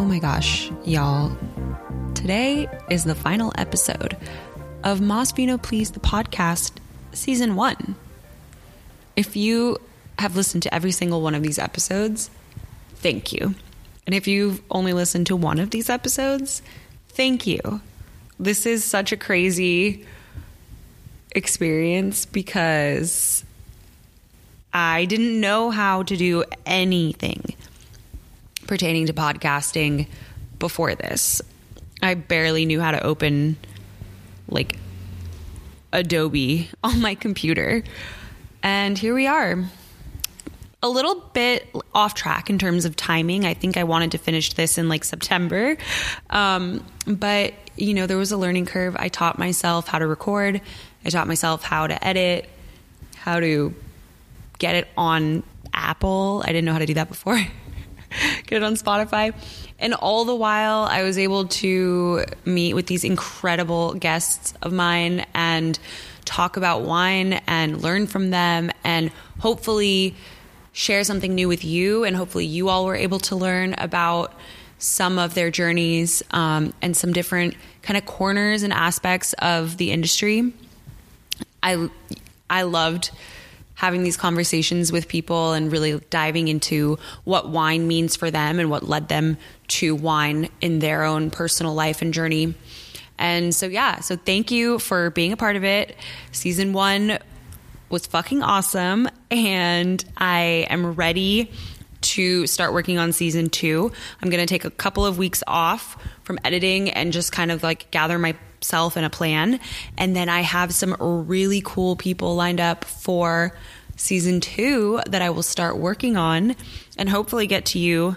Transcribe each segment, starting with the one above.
Oh my gosh, y'all. Today is the final episode of Mas Vino Please the podcast, season one. If you have listened to every single one of these episodes, thank you. And if you've only listened to one of these episodes, thank you. This is such a crazy experience because I didn't know how to do anything pertaining to podcasting before this. I barely knew how to open like Adobe on my computer. And here we are. A little bit off track in terms of timing. I think I wanted to finish this in like September. Um, but, you know, there was a learning curve. I taught myself how to record, I taught myself how to edit, how to get it on Apple. I didn't know how to do that before. get it on Spotify. And all the while, I was able to meet with these incredible guests of mine and talk about wine and learn from them and hopefully share something new with you. And hopefully, you all were able to learn about some of their journeys um, and some different kind of corners and aspects of the industry. I I loved having these conversations with people and really diving into what wine means for them and what led them to wine in their own personal life and journey. And so, yeah, so thank you for being a part of it. Season one was fucking awesome. And I am ready to start working on season two. I'm going to take a couple of weeks off from editing and just kind of like gather myself in a plan. And then I have some really cool people lined up for season two that I will start working on and hopefully get to you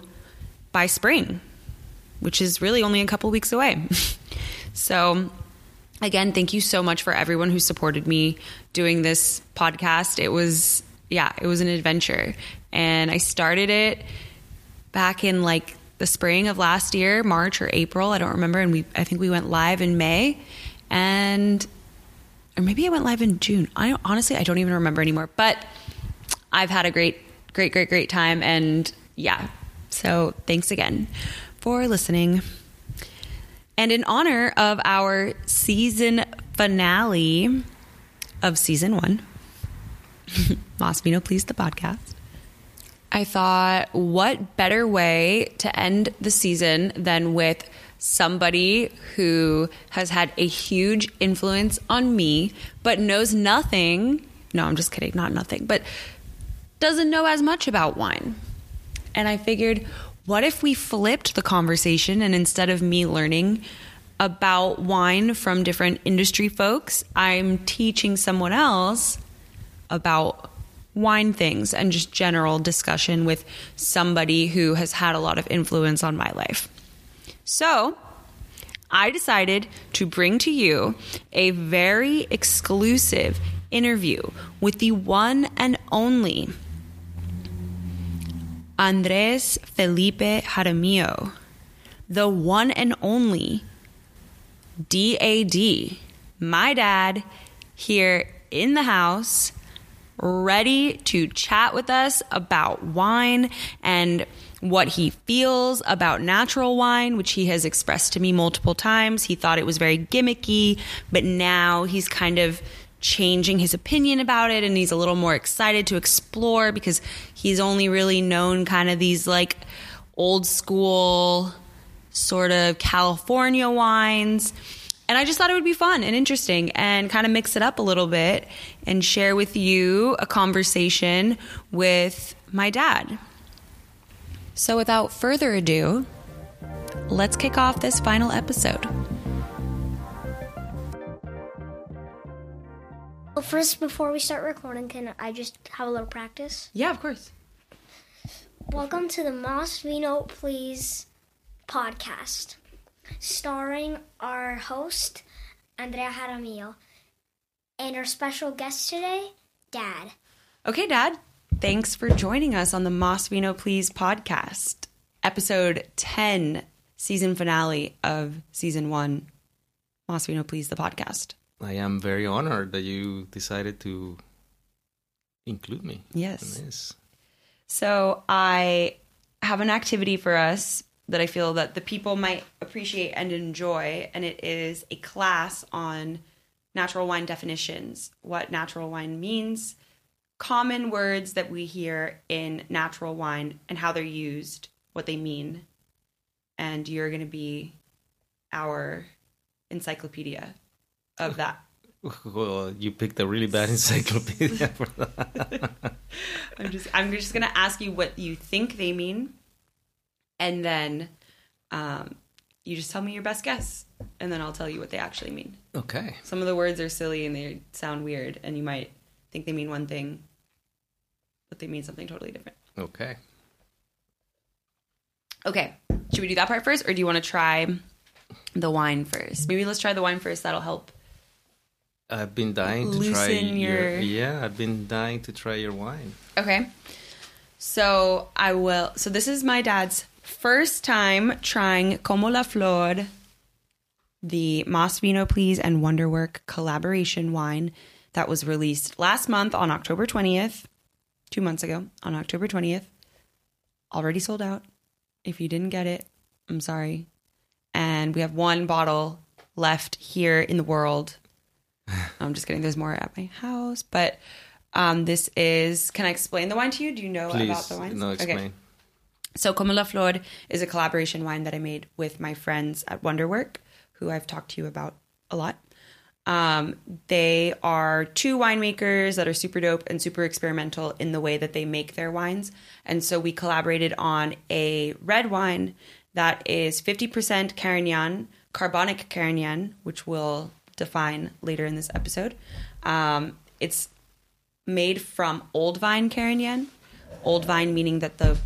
by spring, which is really only a couple weeks away. so, again, thank you so much for everyone who supported me doing this podcast. It was, yeah, it was an adventure. And I started it back in like the spring of last year, March or April, I don't remember. And we, I think we went live in May. And or maybe I went live in June. I honestly I don't even remember anymore. But I've had a great, great, great, great time, and yeah. So thanks again for listening. And in honor of our season finale of season one, Mas Vino Please the podcast. I thought, what better way to end the season than with somebody who has had a huge influence on me, but knows nothing. No, I'm just kidding, not nothing, but doesn't know as much about wine. And I figured, what if we flipped the conversation and instead of me learning about wine from different industry folks, I'm teaching someone else about wine things and just general discussion with somebody who has had a lot of influence on my life. So, I decided to bring to you a very exclusive interview with the one and only Andres Felipe Jaramillo, the one and only DAD, my dad, here in the house, ready to chat with us about wine and what he feels about natural wine, which he has expressed to me multiple times. He thought it was very gimmicky, but now he's kind of changing his opinion about it and he's a little more excited to explore because he's only really known kind of these like old school sort of California wines. And I just thought it would be fun and interesting and kind of mix it up a little bit and share with you a conversation with my dad. So without further ado, let's kick off this final episode. Well, first, before we start recording, can I just have a little practice? Yeah, of course. Welcome to the Mas Vino Please podcast, starring our host, Andrea Jaramillo, and our special guest today, Dad. Okay, Dad. Thanks for joining us on the Mas Vino Please podcast, episode 10, season finale of season one. Mas Vino Please, the podcast. I am very honored that you decided to include me. Yes. in this. So I have an activity for us that I feel that the people might appreciate and enjoy, and it is a class on natural wine definitions, what natural wine means, common words that we hear in natural wine, and how they're used, what they mean. And you're going to be our encyclopedia of that. Well, you picked a really bad encyclopedia for that. I'm just I'm just gonna ask you what you think they mean, and then um, you just tell me your best guess, and then I'll tell you what they actually mean. Okay. Some of the words are silly and they sound weird, and you might think they mean one thing, but they mean something totally different. Okay. Okay, should we do that part first, or do you want to try the wine first? Maybe let's try the wine first. That'll help. I've been dying to try your... your- Yeah, I've been dying to try your wine. Okay. So I will. So this is my dad's first time trying Como la Flor, the Mas Vino Please and Wonderwork collaboration wine that was released last month on October 20th, two months ago on October 20th. Already sold out. If you didn't get it, I'm sorry. And we have one bottle left here in the world. I'm just kidding. There's more at my house, but um, this is. Can I explain the wine to you? Do you know about the wines? no, explain. Okay. So Como la Flor is a collaboration wine that I made with my friends at Wonderwork, who I've talked to you about a lot. Um, they are two winemakers that are super dope and super experimental in the way that they make their wines. And so we collaborated on a red wine that is 50% Carignan, carbonic Carignan, which we'll define later in this episode. Um, it's made from old vine Carignan. Old vine meaning that the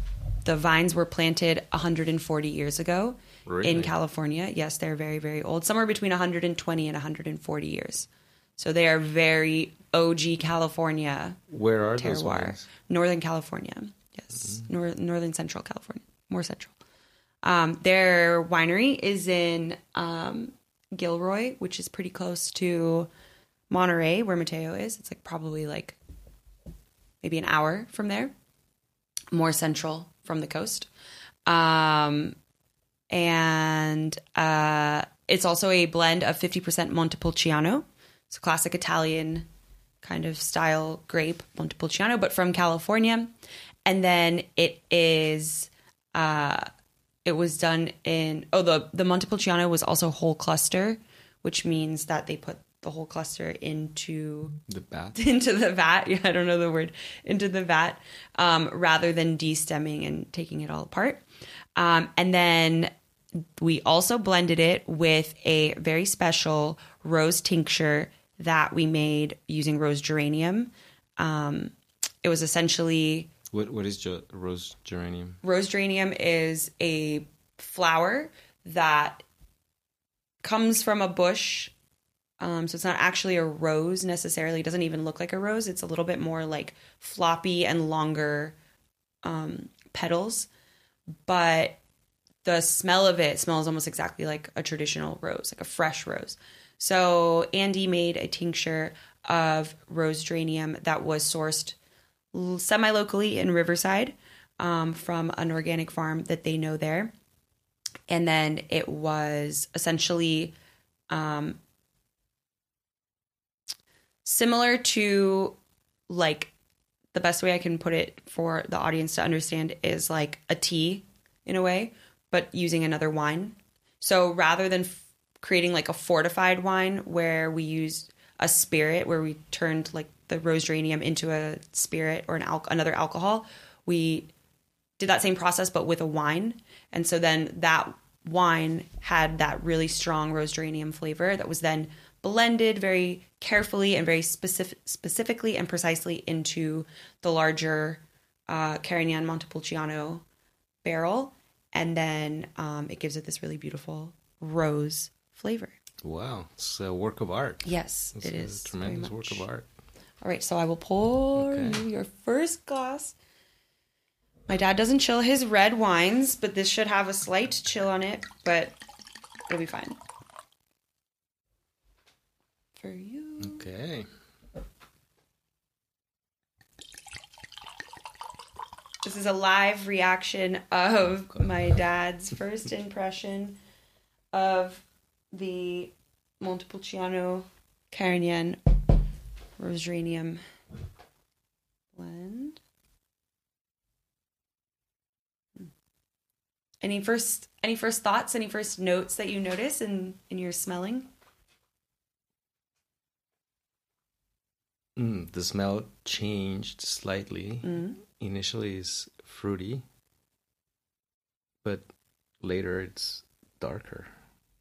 the vines were planted 140 years ago Really? in California. Yes, they're very very old. Somewhere between 120 and 140 years. So they are very OG California Where are those terroir. wines? Northern California. Yes. Nor- northern Central California. More central. Um, their winery is in um, Gilroy, which is pretty close to Monterey, where Mateo is. It's like probably like maybe an hour from there, more central from the coast. Um, and uh, it's also a blend of 50% Montepulciano. A classic Italian kind of style grape, Montepulciano, but from California. And then it is, uh, it was done in, oh, the, the Montepulciano was also whole cluster, which means that they put the whole cluster into The vat. into the vat. Yeah, I don't know the word into the vat, um, rather than de-stemming and taking it all apart. Um, and then we also blended it with a very special rose tincture that we made using rose geranium. Um, it was essentially What What is ge- rose geranium? rose geranium is a flower that comes from a bush. Um, so it's not actually a rose necessarily. It doesn't even look like a rose. It's a little bit more like floppy and longer um, petals, but the smell of it smells almost exactly like a traditional rose, like a fresh rose. So Andy made a tincture of rose geranium that was sourced semi locally in Riverside um, from an organic farm that they know there. And then it was essentially um, similar to like the best way I can put it for the audience to understand is like a tea in a way, but using another wine. So rather than f- creating like a fortified wine where we used a spirit where we turned like the rose geranium into a spirit or an al- another alcohol, we did that same process but with a wine. And so then that wine had that really strong rose geranium flavor that was then blended very carefully and very specific, specifically and precisely into the larger uh, Carignan Montepulciano barrel. And then um, it gives it this really beautiful rose flavor. Wow, it's a work of art. Yes, It's it a is. tremendous work of art. All right, so I will pour Okay. you your first glass. My dad doesn't chill his red wines, but this should have a slight chill on it, but it'll be fine. For you. Okay. This This is a live reaction of my dad's first impression of the Montepulciano Carignan Rosaranium blend. Hmm. Any first any first thoughts, any first notes that you notice in in your smelling? Mm, the smell changed slightly. Mm. Initially, it's fruity, but later it's darker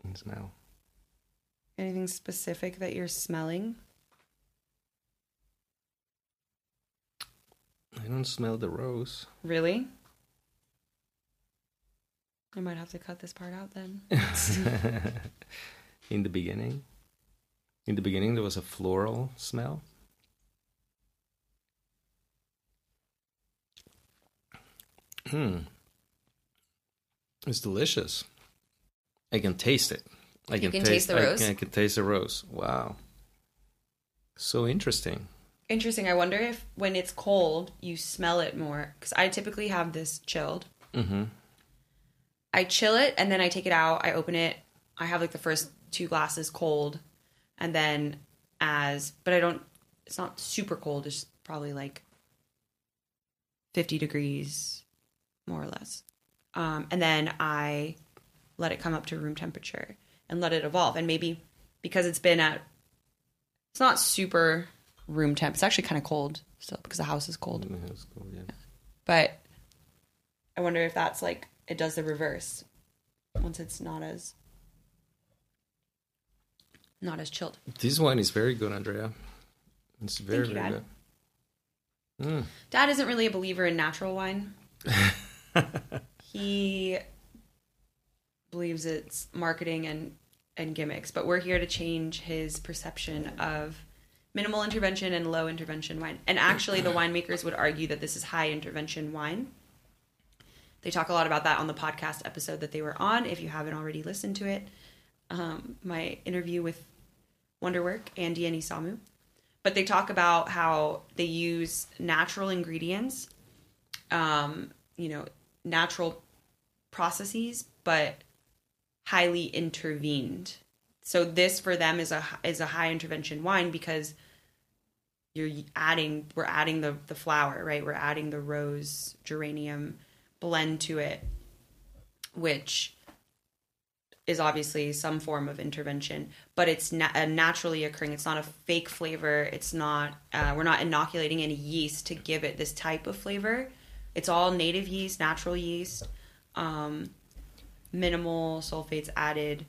in smell. Anything specific that you're smelling? I don't smell the rose. Really? I might have to cut this part out then. in the beginning, in the beginning, there was a floral smell. Hmm. It's delicious. I can taste it. I can taste the I rose? can- I can taste the rose. Wow. So interesting. Interesting. I wonder if when it's cold, you smell it more. Because I typically have this chilled. Mm-hmm. I chill it and then I take it out. I open it. I have like the first two glasses cold, and then as but I don't. It's not super cold. It's probably like fifty degrees, more or less. Um, and then I let it come up to room temperature and let it evolve. And maybe because it's been at, it's not super room temp. It's actually kind of cold still because the house is cold. Yeah, it's cool, yeah. But I wonder if that's like it does the reverse once it's not as not as chilled. This wine is very good, Andrea. It's very, you, very Dad. good. Mm. Dad isn't really a believer in natural wine. he believes it's marketing and and gimmicks, but we're here to change his perception of minimal intervention and low intervention wine. And actually, the winemakers would argue that this is high intervention wine. They talk a lot about that on the podcast episode that they were on. If you haven't already listened to it, um, my interview with Wonderwork, Andy and Isamu. But they talk about how they use natural ingredients, um, you know, natural processes, but highly intervened. So this for them is a is a high intervention wine because you're adding we're adding the the flower, right? We're adding the rose geranium blend to it, which is obviously some form of intervention, but it's na- naturally occurring. It's not a fake flavor. It's not. Uh, we're not inoculating any yeast to give it this type of flavor. It's all native yeast, natural yeast, um, minimal sulfates added,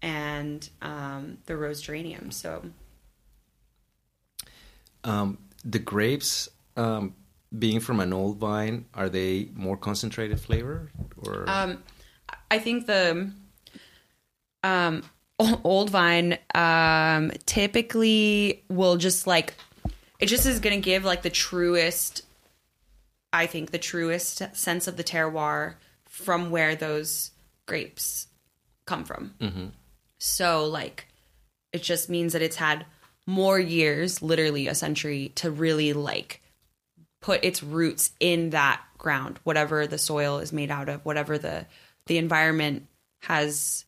and um, the rose geranium. So Um, the grapes, um, being from an old vine, are they more concentrated flavor or? Um, I think the um, old vine um, typically will just like it just is going to give like the truest. I think the truest sense of the terroir from where those grapes come from. Mm-hmm. So like it just means that it's had more years, literally a century, to really like put its roots in that ground, whatever the soil is made out of, whatever the the environment has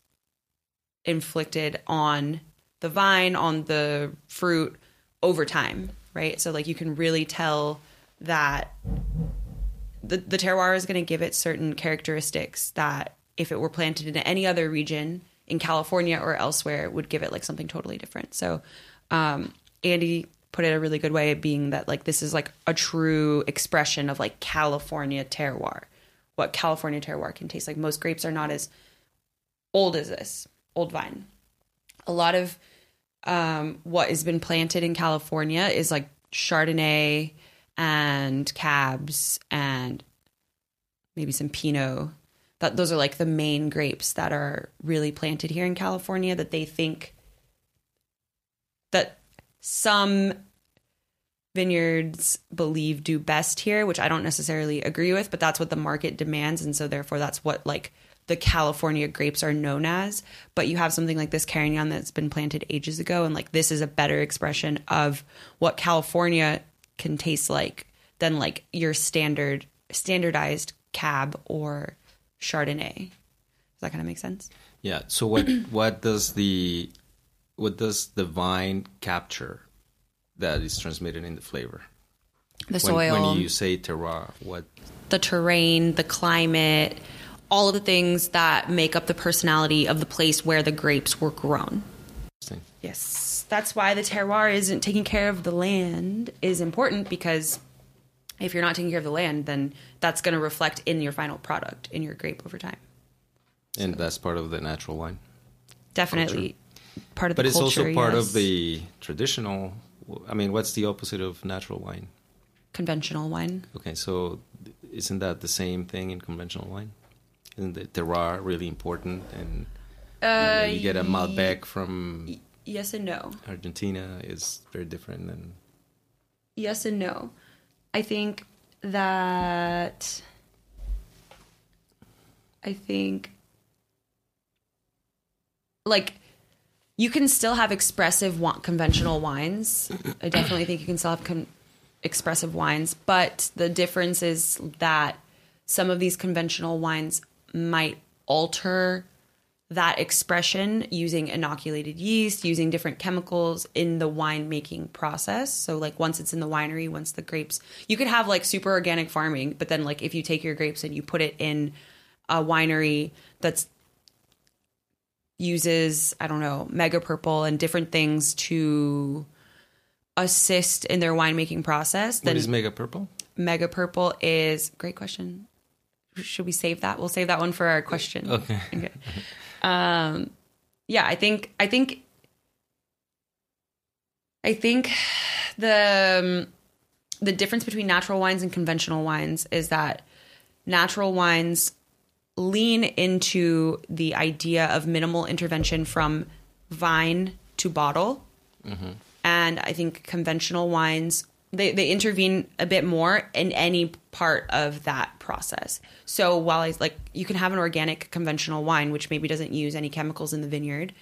inflicted on the vine, on the fruit over time, right? So like you can really tell that the the terroir is going to give it certain characteristics that if it were planted in any other region in California or elsewhere would give it like something totally different. So um Andy put it a really good way being that like this is like a true expression of like California terroir. What California terroir can taste like. Most grapes are not as old as this, old vine. A lot of um, what has been planted in California is like Chardonnay and Cabs and maybe some Pinot. That those are like the main grapes that are really planted here in California that they think that some vineyards believe do best here, which I don't necessarily agree with, but that's what the market demands. And so therefore that's what like the California grapes are known as. But you have something like this Carignan that's been planted ages ago, and like this is a better expression of what California can taste like than like your standard standardized cab or chardonnay does that kind of make sense Yeah. So what what does the what does the vine capture that is transmitted in the flavor? the When, soil when you say terroir, what the terrain, the climate, all of the things that make up the personality of the place where the grapes were grown. Thing? Yes, that's why the terroir isn't taking care of the land is important because if you're not taking care of the land, then that's going to reflect in your final product in your grape over time. And that's part of the natural wine. Definitely part of the But it's culture. also part yes. of the traditional. I mean, what's the opposite of natural wine? conventional wine. Okay, so isn't that the same thing in conventional wine? Isn't the terroir really important? And you, know, you get a Malbec uh, from Yes and no. Argentina is very different than yes and no. I think that I think like you can still have expressive conventional wines. I definitely think you can still have con- expressive wines, but the difference is that some of these conventional wines might alter that expression using inoculated yeast, using different chemicals in the wine making process. So like once it's in the winery, once the grapes, you could have like super organic farming, but then like if you take your grapes and you put it in a winery that's uses, I don't know, mega purple and different things to assist in their winemaking process, what then is mega purple? mega purple is great question. Should we save that? We'll save that one for our question. Okay. Okay. Um, yeah, I think I think I think the um, the difference between natural wines and conventional wines is that natural wines lean into the idea of minimal intervention from vine to bottle. And I think conventional wines they, they intervene a bit more in any part of that process. So while I like you can have an organic conventional wine which maybe doesn't use any chemicals in the vineyard,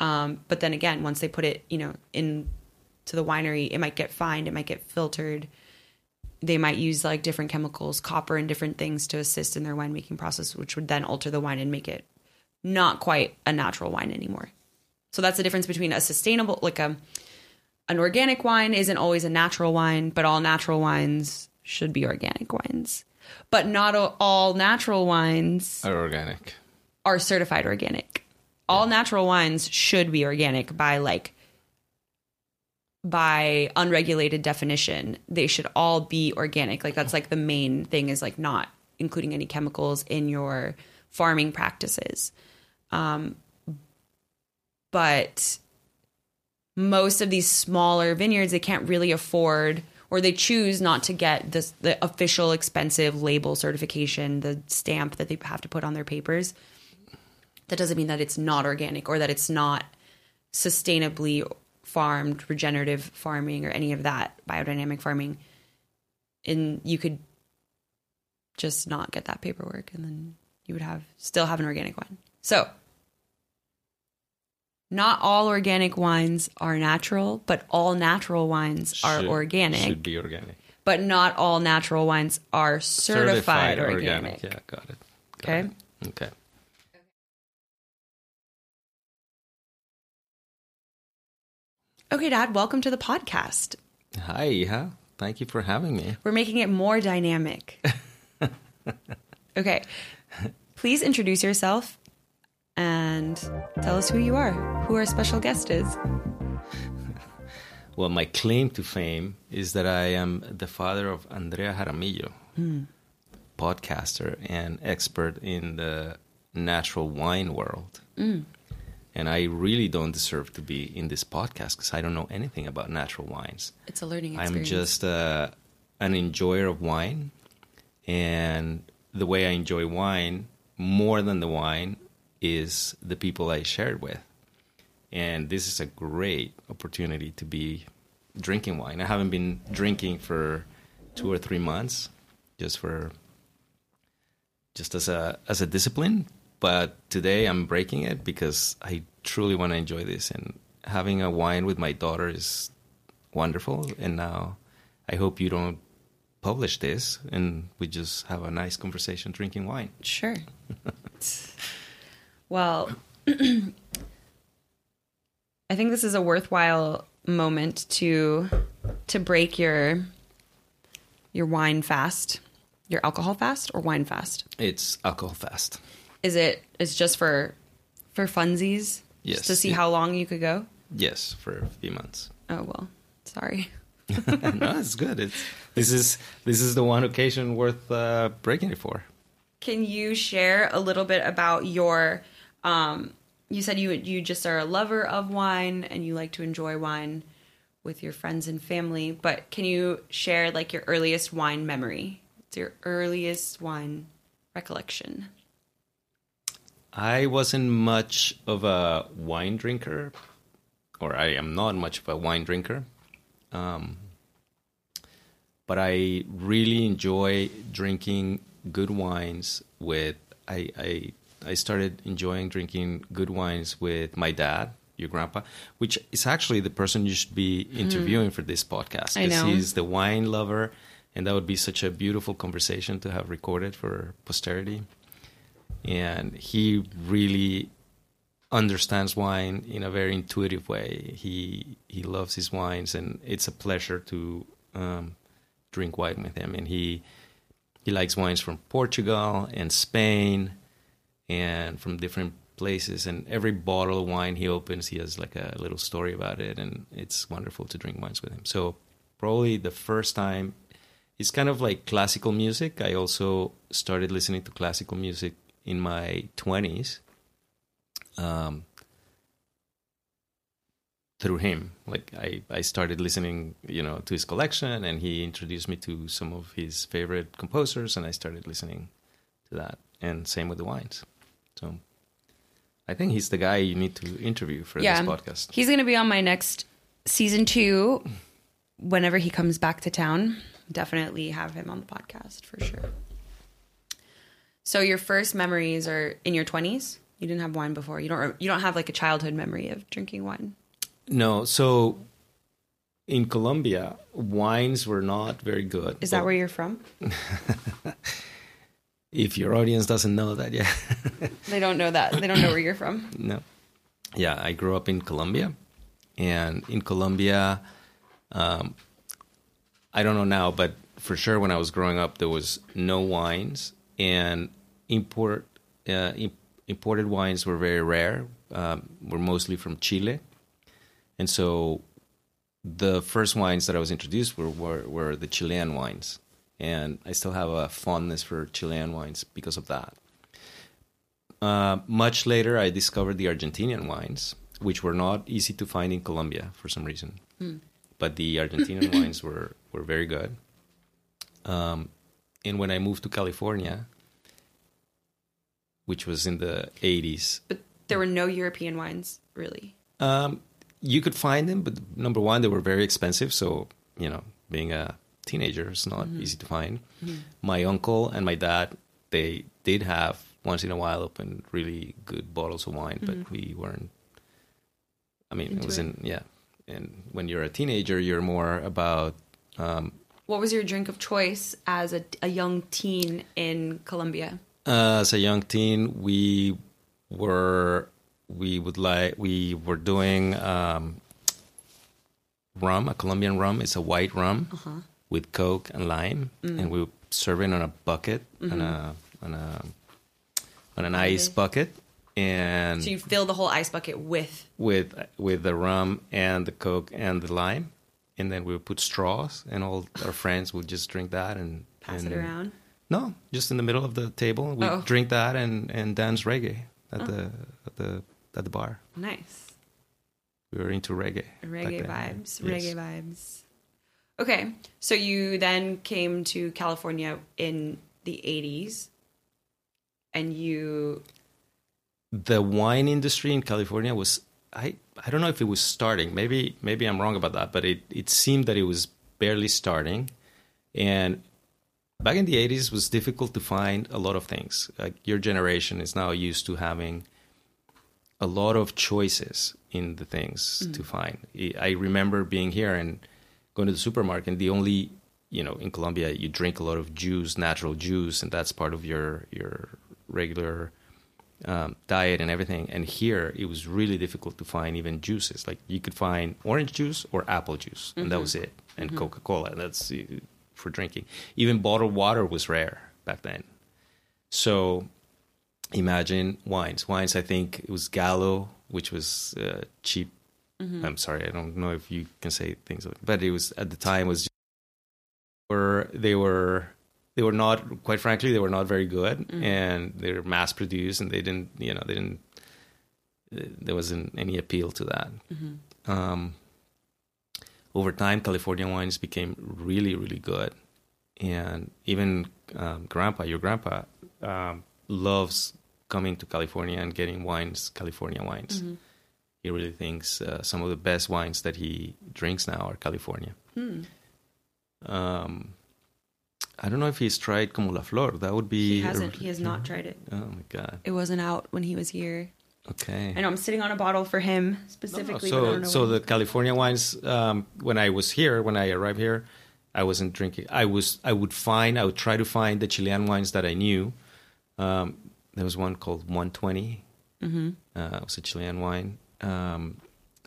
um, but then again once they put it you know in to the winery it might get fined, it might get filtered. They might use like different chemicals, copper and different things to assist in their winemaking process, which would then alter the wine and make it not quite a natural wine anymore. So that's the difference between a sustainable, like a an organic wine isn't always a natural wine, but all natural wines should be organic wines. But not all natural wines are organic. are certified organic. All natural wines should be organic by like by unregulated definition. They should all be organic. Like that's like the main thing is like not including any chemicals in your farming practices. Um but most of these smaller vineyards they can't really afford or they choose not to get this the official expensive label certification the stamp that they have to put on their papers. That doesn't mean that it's not organic or that it's not sustainably farmed regenerative farming or any of that biodynamic farming. And you could just not get that paperwork and then you would have still have an organic wine so not all organic wines are natural, but all natural wines are Should- organic. Should be organic. But not all natural wines are certified, organic. Yeah, got it. Got Okay. it. Okay. Okay, Dad, welcome to the podcast. Hi, Iha. Thank you for having me. We're making it more dynamic. okay. Please introduce yourself and tell us who you are, who our special guest is. Well, my claim to fame is that I am the father of Andrea Jaramillo, podcaster and expert in the natural wine world. And I really don't deserve to be in this podcast because I don't know anything about natural wines. It's a learning I'm just uh, an enjoyer of wine, and the way I enjoy wine more than the wine is the people I share it with. And this is a great opportunity to be drinking wine. I haven't been drinking for two or three months, just for just as a as a discipline. But today I'm breaking it because I truly want to enjoy this. And having a wine with my daughter is wonderful. And now I hope you don't publish this and we just have a nice conversation drinking wine. Sure. well, I think this is a worthwhile moment to to break your your wine fast, your alcohol fast or wine fast. It's alcohol fast. Is it it's just for for funsies? Yes, Just to see yeah. how long you could go? Yes, for a few months. Oh well. Sorry. no, it's good. It's this is this is the one occasion worth uh, breaking it for. Can you share a little bit about your um you said you you just are a lover of wine and you like to enjoy wine with your friends and family, but can you share like your earliest wine memory? It's your earliest wine recollection? I wasn't much of a wine drinker, or I am not much of a wine drinker. Um, but I really enjoy drinking good wines with. I, I I started enjoying drinking good wines with my dad, your grandpa, which is actually the person you should be interviewing for this podcast because he's the wine lover, and that would be such a beautiful conversation to have recorded for posterity and he really understands wine in a very intuitive way. He he loves his wines, and it's a pleasure to um, drink wine with him. And he he likes wines from Portugal and Spain, and from different places. And every bottle of wine he opens, he has like a little story about it, and it's wonderful to drink wines with him. So probably the first time. It's kind of like classical music. I also started listening to classical music in my 20s um, through him like I, I started listening you know to his collection and he introduced me to some of his favorite composers and i started listening to that and same with the wines so i think he's the guy you need to interview for Yeah. this podcast He's going to be on my next season 2 whenever he comes back to town. Definitely have him on the podcast for sure. So your first memories are in your 20s? You didn't have wine before. You don't you don't have like a childhood memory of drinking wine. no so in colombia wines were not very good Is that where you're from? if your audience doesn't know that yeah They don't know that. They don't know where you're from. No. Yeah, I grew up in Colombia, and in Colombia, um, I don't know now, but for sure when I was growing up, there was no wines, and import uh, im- imported wines were very rare. Um, were mostly from Chile, and so the first wines that I was introduced were, were were the Chilean wines, and I still have a fondness for Chilean wines because of that. Uh, much later, I discovered the Argentinian wines, which were not easy to find in Colombia for some reason. But the Argentinian wines were, were very good. Um, and when I moved to California, which was in the 80s, But there were no European wines, really. um, you could find them, but number one, they were very expensive. So, you know, being a teenager is not easy to find. My uncle and my dad, they did have once in a while open really good bottles of wine, but we weren't. I mean, Into it was it. in, yeah. And when you're a teenager, you're more about, um, What was your drink of choice as a, a young teen in Colombia? uh, as a young teen, we were, we would like, we were doing um, rum, a Colombian rum. It's a white rum. With Coke and lime, mm. and we were serving on a bucket, on a mm-hmm. on a on an ice Okay. bucket, and So you fill the whole ice bucket with. with with the rum and the Coke and the lime, and then we would put straws, and all our friends would just drink that and Pass and, it around. No, just in the middle of the table, we Oh. drink that and and dance reggae at oh. the at the at the bar. Nice. We were into reggae. Reggae vibes. Yes. Reggae vibes. Okay. So you then came to California in the 80s and you. the wine industry in California was I I don't know if it was starting. Maybe maybe I'm wrong about that, but it it seemed that it was barely starting. And back in the 80s it was difficult to find a lot of things. Like your generation is now used to having a lot of choices in the things mm-hmm. to find. I remember being here and going to the supermarket and the only you know in Colombia you drink a lot of juice, natural juice, and that's part of your your regular um, diet and everything. And here it was really difficult to find even juices. Like you could find orange juice or apple juice, and that was it. And Coca Cola, and that's uh, for drinking. Even bottled water was rare back then. So imagine wines. Wines, I think it was Gallo, which was uh, cheap. I'm sorry, I don't know if you can say things, like, but it was at the time was were they were they were not quite frankly they were not very good. And they were mass produced and they didn't you know they didn't there wasn't any appeal to that. Um, over time california wines became really really good. And even um, grandpa your grandpa um, loves coming to california and getting wines california wines he really thinks uh, some of the best wines that he drinks now are california um, I don't know if he's tried Como la Flor. That would be. He hasn't. He has not tried it. Oh my god. It wasn't out when he was here. Okay. I know I'm sitting on a bottle for him No, no, specifically. but I So, so the California wines. Um, when I was here, when I arrived here, I wasn't drinking. I was. I would find. I would try to find the Chilean wines that I knew. Um, there was one called 120. Mm-hmm. Uh, it was a Chilean wine. Um,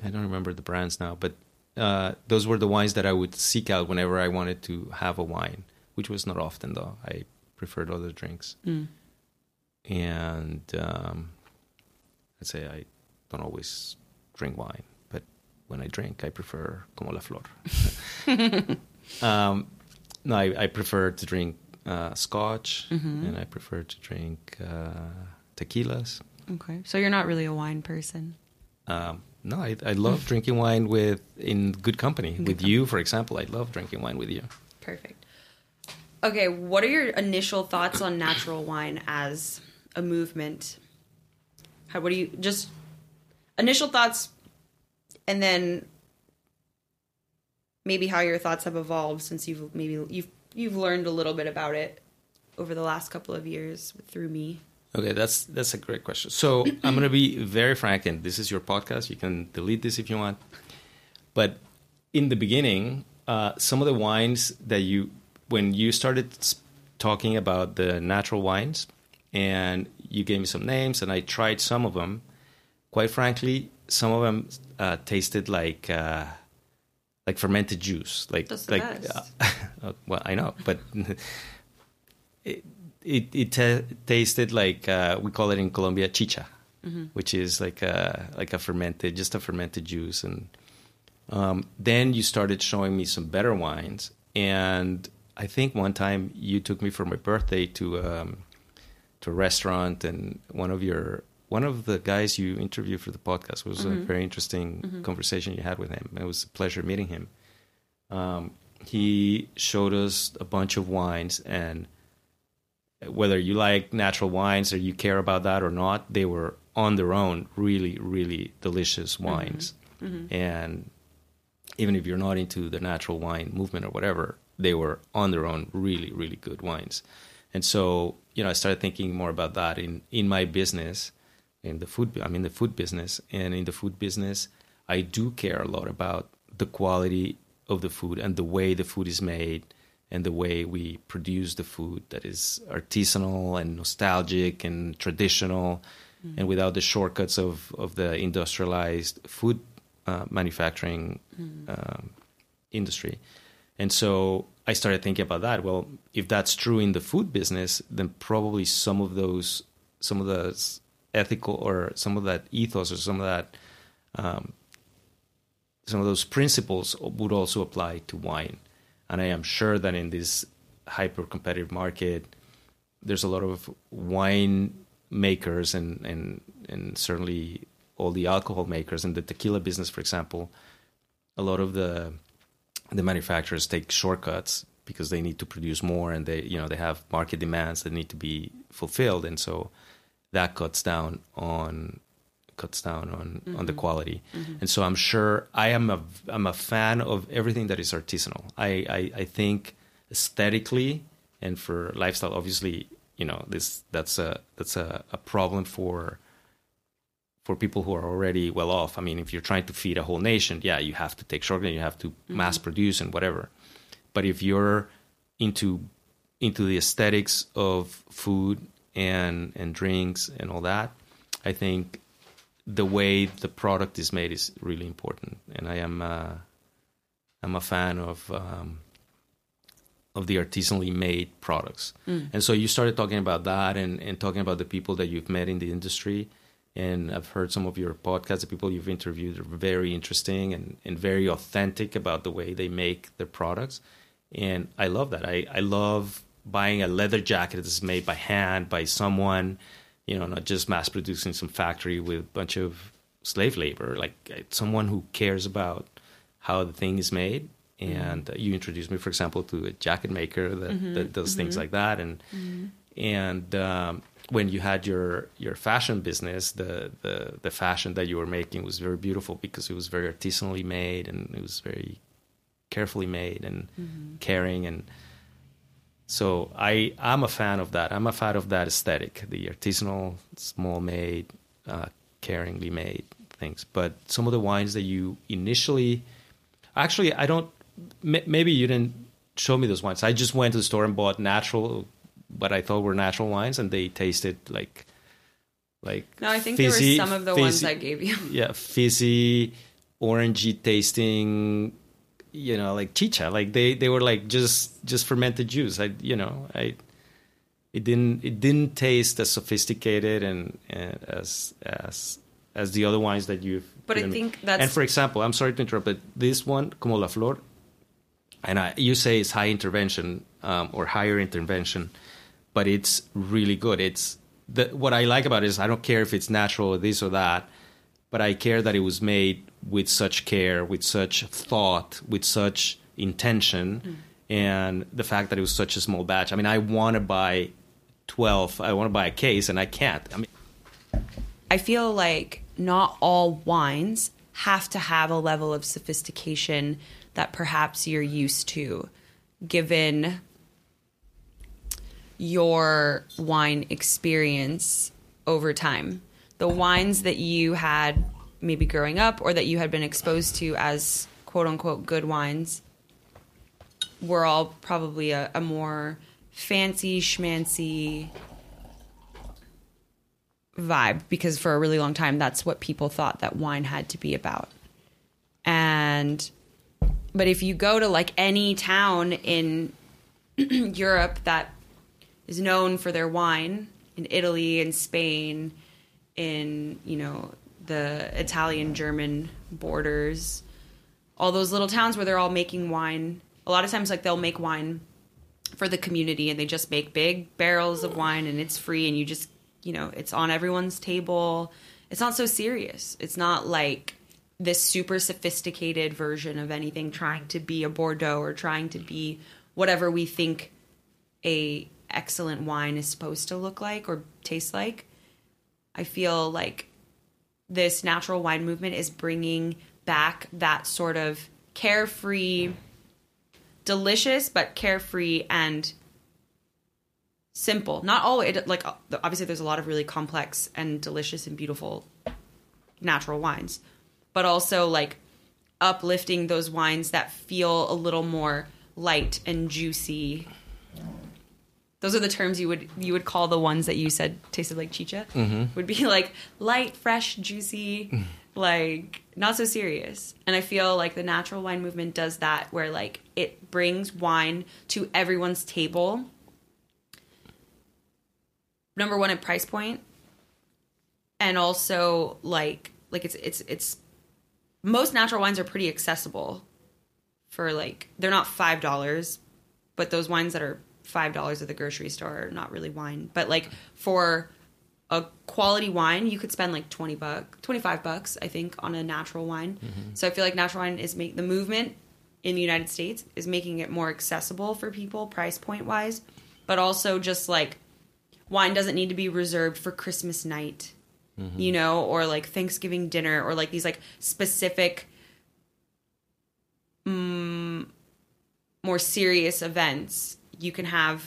I don't remember the brands now, but uh, those were the wines that I would seek out whenever I wanted to have a wine, which was not often though. I preferred other drinks. Mm. And um, I'd say I don't always drink wine, but when I drink, I prefer como la flor. um, no, I, I prefer to drink uh, scotch, Mm-hmm. and I prefer to drink uh, tequilas. Okay, so you're not really a wine person. Um, no, I, I love drinking wine with in good company. with you, for example, I love drinking wine with you. Perfect. Okay, what are your initial thoughts on natural wine as a movement? How what do you just initial thoughts and then maybe how your thoughts have evolved since you've maybe you've you've learned a little bit about it over the last couple of years through me. Okay, that's that's a great question. So I'm going to be very frank, and this is your podcast. You can delete this if you want. But in the beginning, uh, some of the wines that you, when you started talking about the natural wines, and you gave me some names, and I tried some of them. Quite frankly, some of them uh, tasted like uh, like fermented juice, like That's like. uh, well, I know, but it it, it ta tasted like uh, we call it in Colombia chicha, which is like a like a fermented, just a fermented juice. And um, then you started showing me some better wines, and I think one time you took me for my birthday to um, to a restaurant, and one of your one of the guys you interviewed for the podcast was a very interesting conversation you had with him. It was a pleasure meeting him. Um, he showed us a bunch of wines and whether you like natural wines or you care about that or not, they were on their own really, really delicious mm-hmm. wines. Mm-hmm. And even if you're not into the natural wine movement or whatever, they were on their own really, really good wines. And so, you know, I started thinking more about that in, in my business, in the food, I'm in the food business. And in the food business, I do care a lot about the quality of the food and the way the food is made and the way we produce the food that is artisanal and nostalgic and traditional and without the shortcuts of, of the industrialized food uh, manufacturing um, industry. And so I started thinking about that. Well, if that's true in the food business, then probably some of those, some of the ethical or some of that ethos or some of that, um, some of those principles would also apply to wine. And I am sure that in this hyper competitive market, there's a lot of wine makers and, and, and certainly all the alcohol makers in the tequila business, for example, a lot of the the manufacturers take shortcuts because they need to produce more and they you know they have market demands that need to be fulfilled. And so that cuts down on cuts down on on the mm-hmm. quality. Mm-hmm. And so i'm sure i am a i'm a fan of everything that is artisanal. I i, I think aesthetically and for lifestyle obviously you know this that's a that's a, a problem for for people who are already well off. I mean, if you're trying to feed a whole nation, yeah, you have to take shortcut, you have to mm-hmm. mass produce and whatever. But if you're into into the aesthetics of food and and drinks and all that, I think the way the product is made is really important, and I am uh, I'm a fan of um, of the artisanally made products. And so you started talking about that and, and talking about the people that you've met in the industry. And I've heard some of your podcasts, the people you've interviewed are very interesting and, and very authentic about the way they make their products. And I love that. I, I love buying a leather jacket that's made by hand by someone, you know, not just mass producing some factory with a bunch of slave labor, like uh, someone who cares about how the thing is made. And uh, you introduced me, for example, to a jacket maker that, that does things like that. And and um, when you had your your fashion business, the, the the fashion that you were making was very beautiful because it was very artisanally made and it was very carefully made and caring and so I I'm a fan of that. I'm a fan of that aesthetic, the artisanal, small made, uh, caringly made things. But some of the wines that you initially, actually, I don't. m- Maybe you didn't show me those wines. I just went to the store and bought natural, what I thought were natural wines, and they tasted like, like. No, I think fizzy- there were some of the ones I gave you. yeah, fizzy, orangey tasting, you know, like chicha. Like they, they were like just just fermented juice. I you know, I it didn't it didn't taste as sophisticated and, and as as as the other wines that you've But I given me. think that's- And for example, I'm sorry to interrupt, but this one, Como la Flor, and I, you say it's high intervention um, or higher intervention, but it's really good. It's the, what I like about it is I don't care if it's natural or this or that, but I care that it was made with such care, with such thought, with such intention, mm. and the fact that it was such a small batch. I mean, I want to buy twelve. I want to buy a case, and I can't. I mean, I feel like not all wines have to have a level of sophistication that perhaps you're used to, given your wine experience over time. The wines that you had maybe growing up or that you had been exposed to as quote unquote good wines were all probably a, a more fancy schmancy vibe because for a really long time that's what people thought that wine had to be about. And but if you go to like any town in Europe that is known for their wine in Italy and Spain in, you know, the Italian German borders, all those little towns where they're all making wine. A lot of times like they'll make wine for the community and they just make big barrels of wine and it's free and you just you know it's on everyone's table. It's not so serious. It's not like this super sophisticated version of anything trying to be a bordeaux or trying to be whatever we think a excellent wine is supposed to look like or taste like. I feel like this natural wine movement is bringing back that sort of carefree delicious but carefree and simple. Not all it like obviously there's a lot of really complex and delicious and beautiful natural wines, but also like uplifting those wines that feel a little more light and juicy. Those are the terms you would you would call the ones that you said tasted like chicha. Mm-hmm. Would be like light, fresh, juicy, mm. like not so serious. And I feel like the natural wine movement does that where like it brings wine to everyone's table number one at price point and also like like it's it's it's most natural wines are pretty accessible for like they're not five dollars but those wines that are five dollars at the grocery store. Not really wine but like for a quality wine you could spend like 20 bucks 25 bucks i think on a natural wine so i feel like natural wine is make the movement in the united states is making it more accessible for people price point wise but also just like wine doesn't need to be reserved for Christmas night, you know, or like Thanksgiving dinner, or like these like specific, mm, more serious events. You can have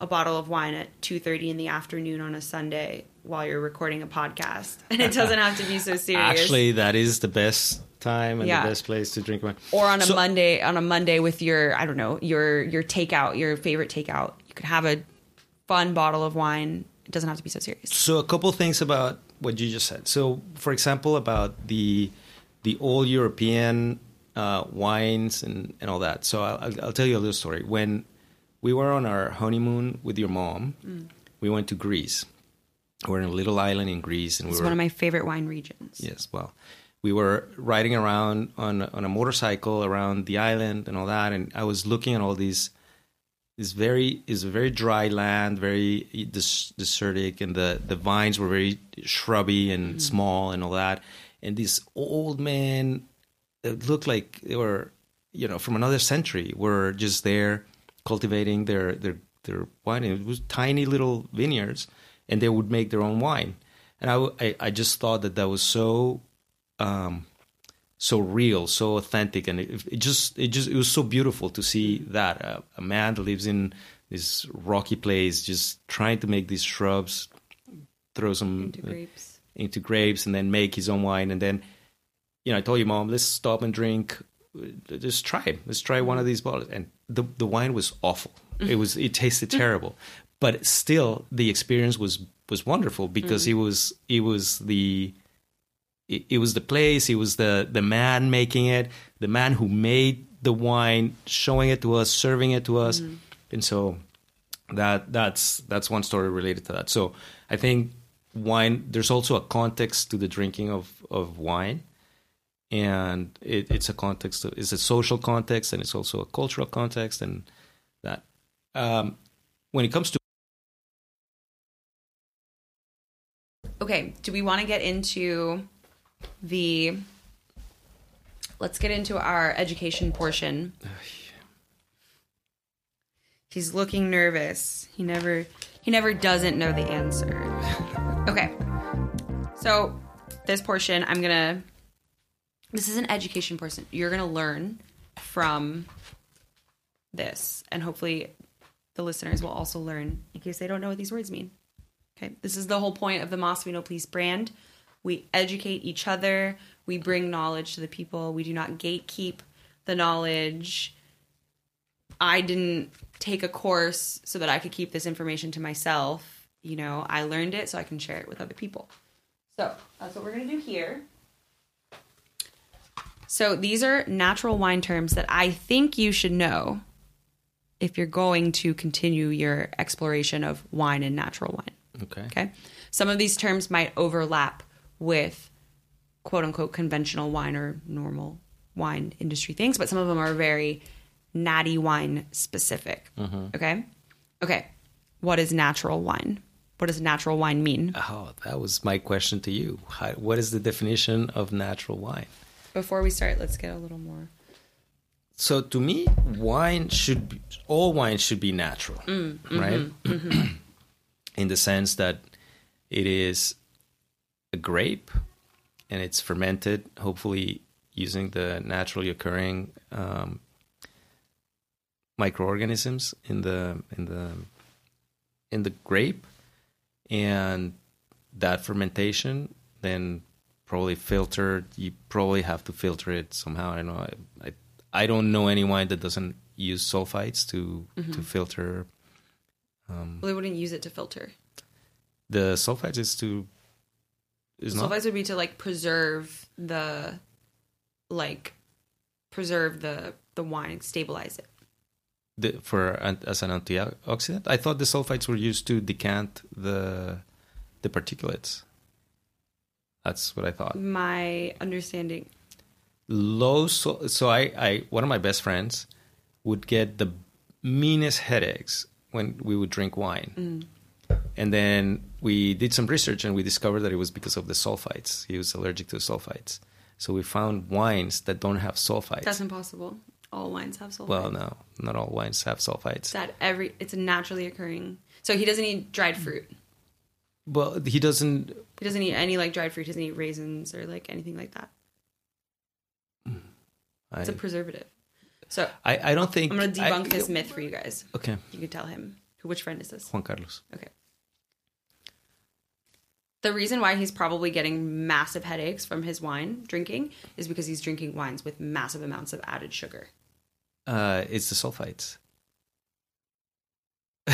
a bottle of wine at two thirty in the afternoon on a Sunday while you're recording a podcast, and it doesn't have to be so serious. Actually, that is the best time and Yeah. the best place to drink wine. or on a So- Monday on a Monday with your I don't know your your takeout your favorite takeout you could have a fun bottle of wine it doesn't have to be so serious So a couple things about what you just said. So, for example, about the the old European uh, wines and, and all that. So I'll- I'll tell you a little story. When we were on our honeymoon with your mom, mm. we went to Greece. We're in a little island in Greece, and we it's were one of my favorite wine regions Yes, well, we were riding around on on a motorcycle around the island and all that, and I was looking at all these. This very is very dry land, very des- desertic, and the the vines were very shrubby and mm. small and all that. And these old men that looked like they were, you know, from another century, were just there cultivating their their their wine. It was tiny little vineyards, and they would make their own wine. And I I just thought that that was so um, so real, so authentic, and it, it just it just it was so beautiful to see that uh, a man that lives in this rocky place just trying to make these shrubs, throw some into grapes into grapes, and then make his own wine, and then you know I told you, mom, let's stop and drink, just try it, let's try one of these bottles, and the the wine was awful. It mm-hmm. was it tasted mm-hmm. terrible, but still the experience was was wonderful because mm-hmm. it was it was the it, it was the place, it was the the man making it, the man who made the wine, showing it to us, serving it to us, and so that that's that's one story related to that. So I think wine. There's also a context to the drinking of of wine, and it, it's a context. It's a social context, and it's also a cultural context, and that. Um, when it comes to okay do we want to get into the let's get into our education portion he's looking nervous he never he never doesn't know the answer okay so this portion i'm gonna this is an education person. you're gonna learn from this and hopefully the listeners will also learn in case they don't know what these words mean Okay, this is the whole point of the Mas Vino Please brand. We educate each other. We bring knowledge to the people. We do not gatekeep the knowledge. I didn't take a course so that I could keep this information to myself. You know, I learned it so I can share it with other people. So that's what we're going to do here. So these are natural wine terms that I think you should know if you're going to continue your exploration of wine and natural wine. okay, Okay. Some of these terms might overlap with quote unquote conventional wine or normal wine industry things, but some of them are very natty wine specific. Mm-hmm. Okay. Okay. What is natural wine? What does natural wine mean? oh, that was my question to you. How, what is the definition of natural wine? Before we start, let's get a little more. So to me, wine should be, all wine should be natural, mm, mm-hmm, right? Mm-hmm. In the sense that it is a grape and it's fermented, hopefully using the naturally occurring um, microorganisms in the in the in the grape, and that fermentation then probably filtered. You probably have to filter it somehow. I don't know. I, I I don't know any wine that doesn't use sulfites to mm-hmm. to filter. Um, well, they wouldn't use it to filter. The sulfites is to is not Sulfites would be to like preserve the, like, preserve the the wine, stabilize it. the, for as an antioxidant. I thought the sulfites were used to decant the the particulates. That's what I thought. My understanding Low so, so I, I one of my best friends would get the meanest headaches when we would drink wine. Mm. And then we did some research and we discovered that it was because of the sulfites. He was allergic to sulfites. So we found wines that don't have sulfites. That's impossible. All wines have sulfites. well, no, not all wines have sulfites. that every it's naturally occurring. So he doesn't eat dried fruit. Well, he doesn't. He doesn't eat any like dried fruit. He doesn't eat raisins or like anything like that. I, It's a preservative. So I, I don't think I'm gonna debunk I- this myth for you guys. Okay, You can tell him. Who? Which friend is this? Juan Carlos. Okay. The reason why he's probably getting massive headaches from his wine drinking is because he's drinking wines with massive amounts of added sugar. Uh, it's the sulfites.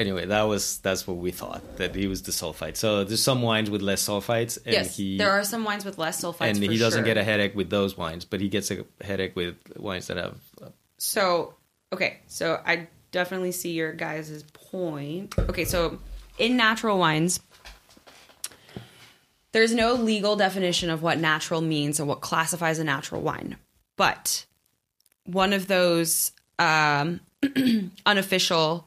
anyway, that was that's what we thought that he was the sulfite. So there's some wines with less sulfites, and yes, he there are some wines with less sulfites, and he doesn't sure. get a headache with those wines, but he gets a headache with wines that have. uh, So, okay, so I definitely see your guys' point. Okay, so in natural wines, there's no legal definition of what natural means and what classifies a natural wine. But one of those um, unofficial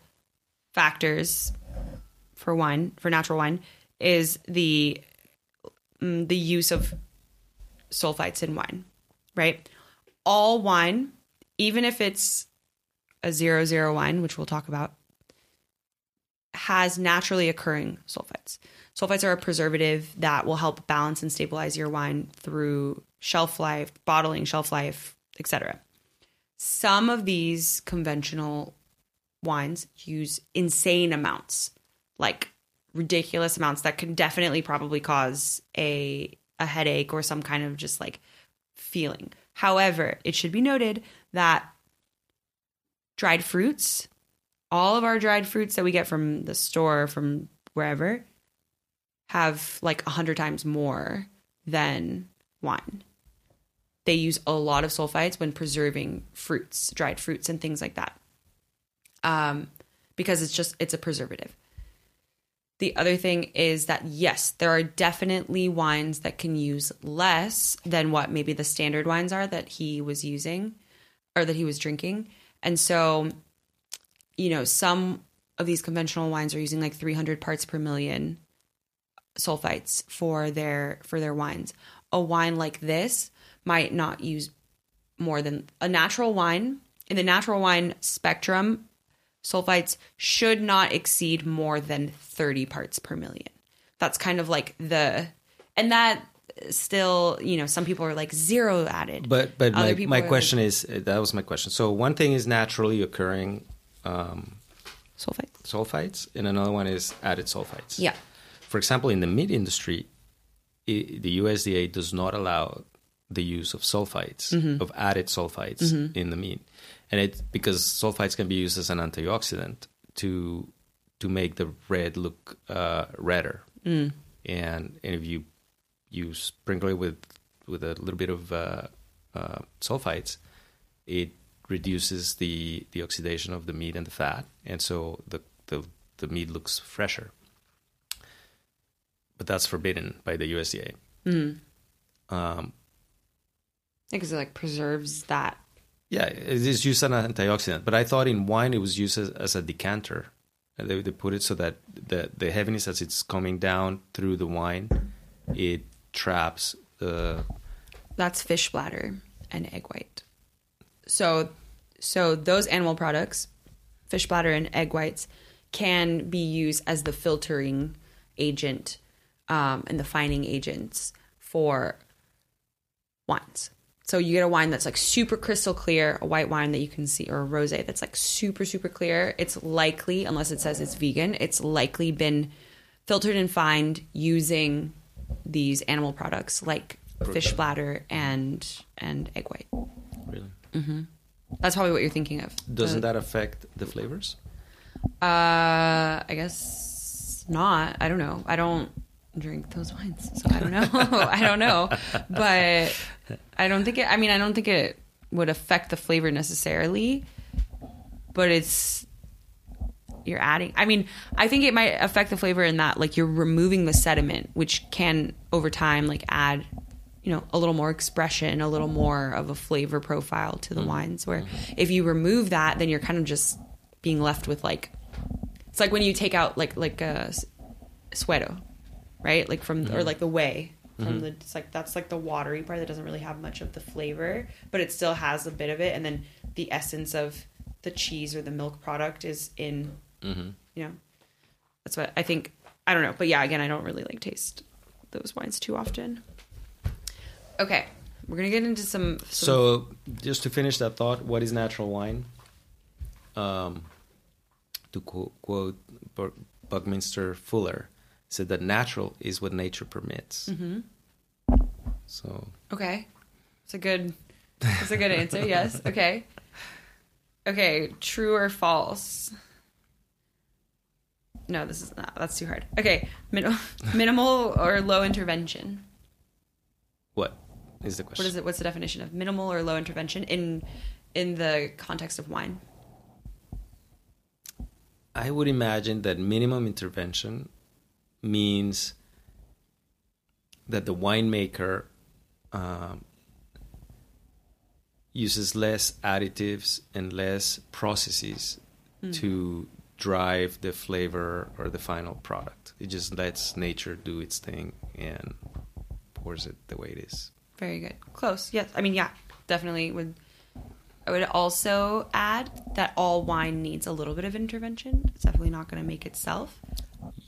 factors for wine, for natural wine, is the mm, the use of sulfites in wine, right? All wine, even if it's a zero zero wine, which we'll talk about, has naturally occurring sulfites. Sulfites are a preservative that will help balance and stabilize your wine through shelf life, bottling, shelf life, etc. Some of these conventional wines use insane amounts, like ridiculous amounts that can definitely probably cause a a headache or some kind of just like feeling. However, it should be noted that dried fruits, all of our dried fruits that we get from the store, from wherever, have like a hundred times more than wine. They use a lot of sulfites when preserving fruits, dried fruits, and things like that, um, because it's just it's a preservative. The other thing is that yes, there are definitely wines that can use less than what maybe the standard wines are that he was using or that he was drinking. And so, you know, some of these conventional wines are using like 300 parts per million sulfites for their for their wines. A wine like this might not use more than a natural wine. In the natural wine spectrum, sulfites should not exceed more than 30 parts per million. That's kind of like the and that still, you know, some people are like zero added. But but Other my, my are like- question is uh, that was my question. So one thing is naturally occurring um, sulfites. sulfites, and another one is added sulfites. Yeah. For example, in the meat industry, i the USDA does not allow the use of sulfites Mm-hmm. of added sulfites in the meat, and it because sulfites can be used as an antioxidant to to make the red look uh, redder, Mm. and and if you you sprinkle it with with a little bit of uh, uh, sulfites, it reduces the the oxidation of the meat and the fat, and so the the, the meat looks fresher. But that's forbidden by the USDA. Mm. Um, Because it like preserves that. Yeah, it is used as an antioxidant. But I thought in wine it was used as, as a decanter. They, they put it so that the the heaviness as it's coming down through the wine, it traps the That's fish bladder and egg white. So, so those animal products, fish bladder and egg whites, can be used as the filtering agent um, and the fining agents for wines. So you get a wine that's like super crystal clear, a white wine that you can see, or a rosé that's like super super clear. It's likely, unless it says it's vegan, it's likely been filtered and fined using these animal products like fish bladder and and egg white. really. That's probably what you're thinking of. Doesn't that affect the flavors? Uh, I guess not. I don't know. I don't drink those wines, so I don't know. I don't know, but I don't think it. I mean, I don't think it would affect the flavor necessarily, but it's you're adding. I mean, I think it might affect the flavor in that like you're removing the sediment, which can over time like add you know a little more expression a little more of a flavor profile to the mm-hmm. wines where mm-hmm. if you remove that then you're kind of just being left with like it's like when you take out like like a suero right? Like from or like the whey from the it's like that's like the watery part that doesn't really have much of the flavor but it still has a bit of it. And then the essence of the cheese or the milk product is in Mm-hmm. you know that's what i think i don't know. But yeah again i don't really like taste those wines too often. Okay we're gonna get into some, some So, just to finish that thought, what is natural wine? Um, to quote, quote Buckminster Fuller said that natural is what nature permits. Mm-hmm. So Okay. It's a good it's a good answer, yes. Okay. Okay, true or false? No, this is not that's too hard. Okay. Min- minimal or low intervention? what is the question? What is it what's the definition of minimal or low intervention in in the context of wine? I would imagine that minimum intervention means that the winemaker um, uses less additives and less processes to drive the flavor or the final product. It just lets nature do its thing and pours it the way it is. Very good. Close. Yes. I mean, yeah, definitely would. I would also add that all wine needs a little bit of intervention. It's definitely not going to make itself.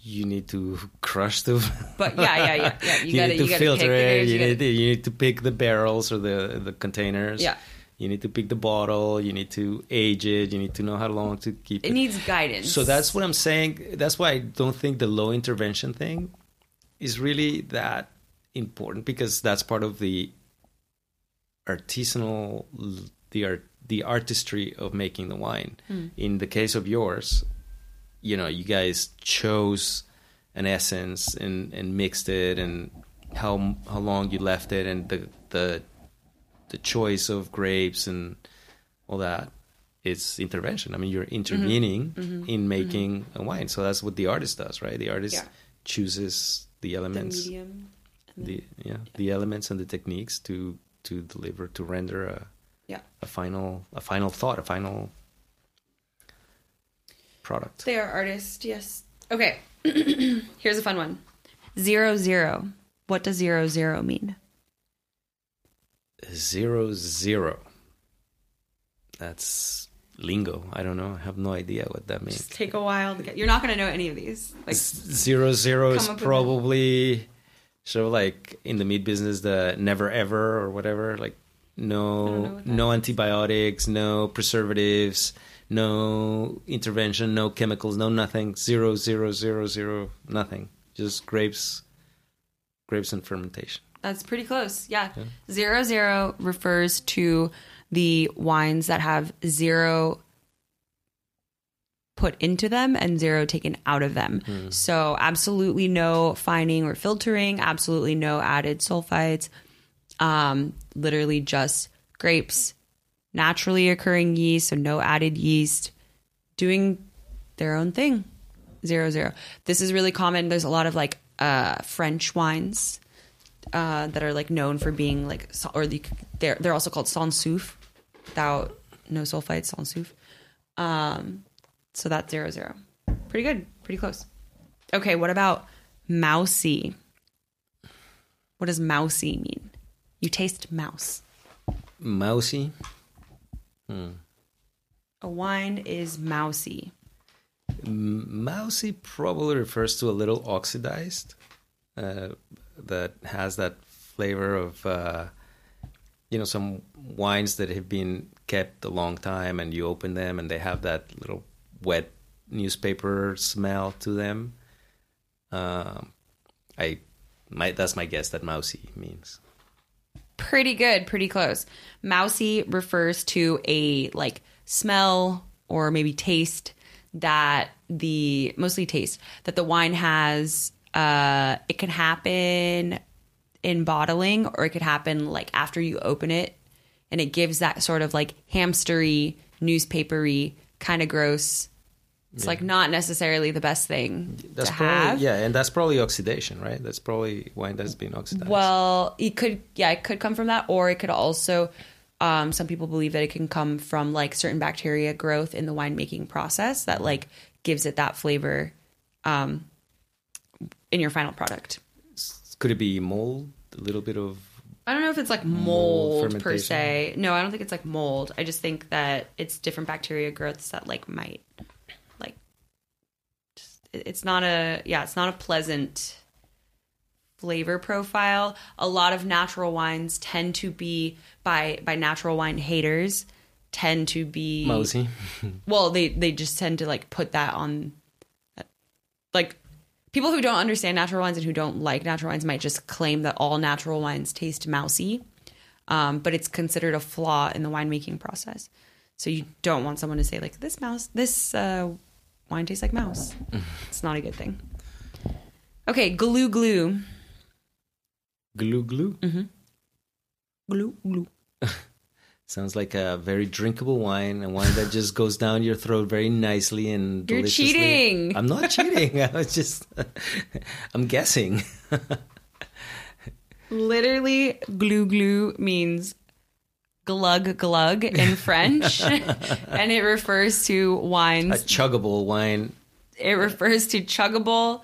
You need to crush the. But yeah, yeah, yeah, yeah. You, gotta, need to you filter it. You, you gotta- need to, you need to pick the barrels or the the containers. Yeah. You need to pick the bottle. You need to age it. You need to know how long to keep It It needs guidance. So that's what I'm saying. That's why I don't think the low intervention thing is really that important because that's part of the artisanal, the art, the artistry of making the wine. Hmm. In the case of yours, you know, you guys chose an essence and and mixed it, and how how long you left it, and the the the choice of grapes and all that is intervention. I mean, you're mm-hmm. intervening mm-hmm. in mm-hmm. making a wine. So that's what the artist does, right? The artist Yeah. chooses the the elements, medium. the yeah, the elements and the techniques to to deliver to render a Yeah. a final a final thought, a final product. They are artists, yes. Okay. Here's a fun one. Zero zero. What does zero zero mean? Zero zero. That's lingo. I don't know. I have no idea what that means. Just take a while to get. You're not going to know any of these. Like zero zero is Come up with probably so like in the meat business the never ever or whatever like no no antibiotics no preservatives no intervention no chemicals no nothing zero zero zero zero nothing just grapes grapes and fermentation That's pretty close. Yeah. Zero zero refers to the wines that have zero put into them and zero taken out of them. Hmm. So absolutely no fining or filtering, absolutely no added sulfites. Um, literally just grapes, naturally occurring yeast, so no added yeast, doing their own thing. Zero zero. This is really common. There's a lot of like uh, French wines uh, that are like known for being like, or the, they're they're also called sans soufre, without no sulfites, sans soufre. Um, so that's zero zero. Pretty good, pretty close. Okay, what about mousy? What does mousy mean? You taste mouse. mousy Hmm. A wine is mousy. mousy probably refers to a little oxidized uh, that has that flavor of uh, you know some wines that have been kept a long time and you open them and they have that little wet newspaper smell to them um, i my that's my guess that mousy means Pretty good, pretty close. Mousy refers to a like smell or maybe taste that the mostly taste that the wine has. Uh, it can happen in bottling or it could happen like after you open it, and it gives that sort of like hamstery, newspapery kind of gross. It's like not necessarily the best thing that's to probably have. yeah and that's probably oxidation right that's probably wine that's been oxidized Well, it could, yeah, it could come from that, or it could also. Um, some people believe that it can come from like certain bacteria growth in the winemaking process that like gives it that flavor um, in your final product. could it be mold a little bit of I don't know if it's like Mold mold, per se. No, I don't think it's like mold. I just think that it's different bacteria growths that like might like. Just, it- it's not a yeah. It's not a pleasant flavor profile. A lot of natural wines tend to be by by natural wine haters tend to be mousy well they they just tend to like put that on like people who don't understand natural wines and who don't like natural wines might just claim that all natural wines taste mousy, um, but it's considered a flaw in the winemaking process. So you don't want someone to say like this mouse, this uh, wine tastes like mouse. it's not a good thing. Okay, glou glou. Glou glou. Mm-hmm. Glou glou. Sounds like a very drinkable wine, a wine that just goes down your throat very nicely and You're deliciously. cheating. I'm not cheating. I was just, I'm guessing. Literally, glou glou means glug glug in French, and it refers to wines. A chuggable wine. It refers to chuggable,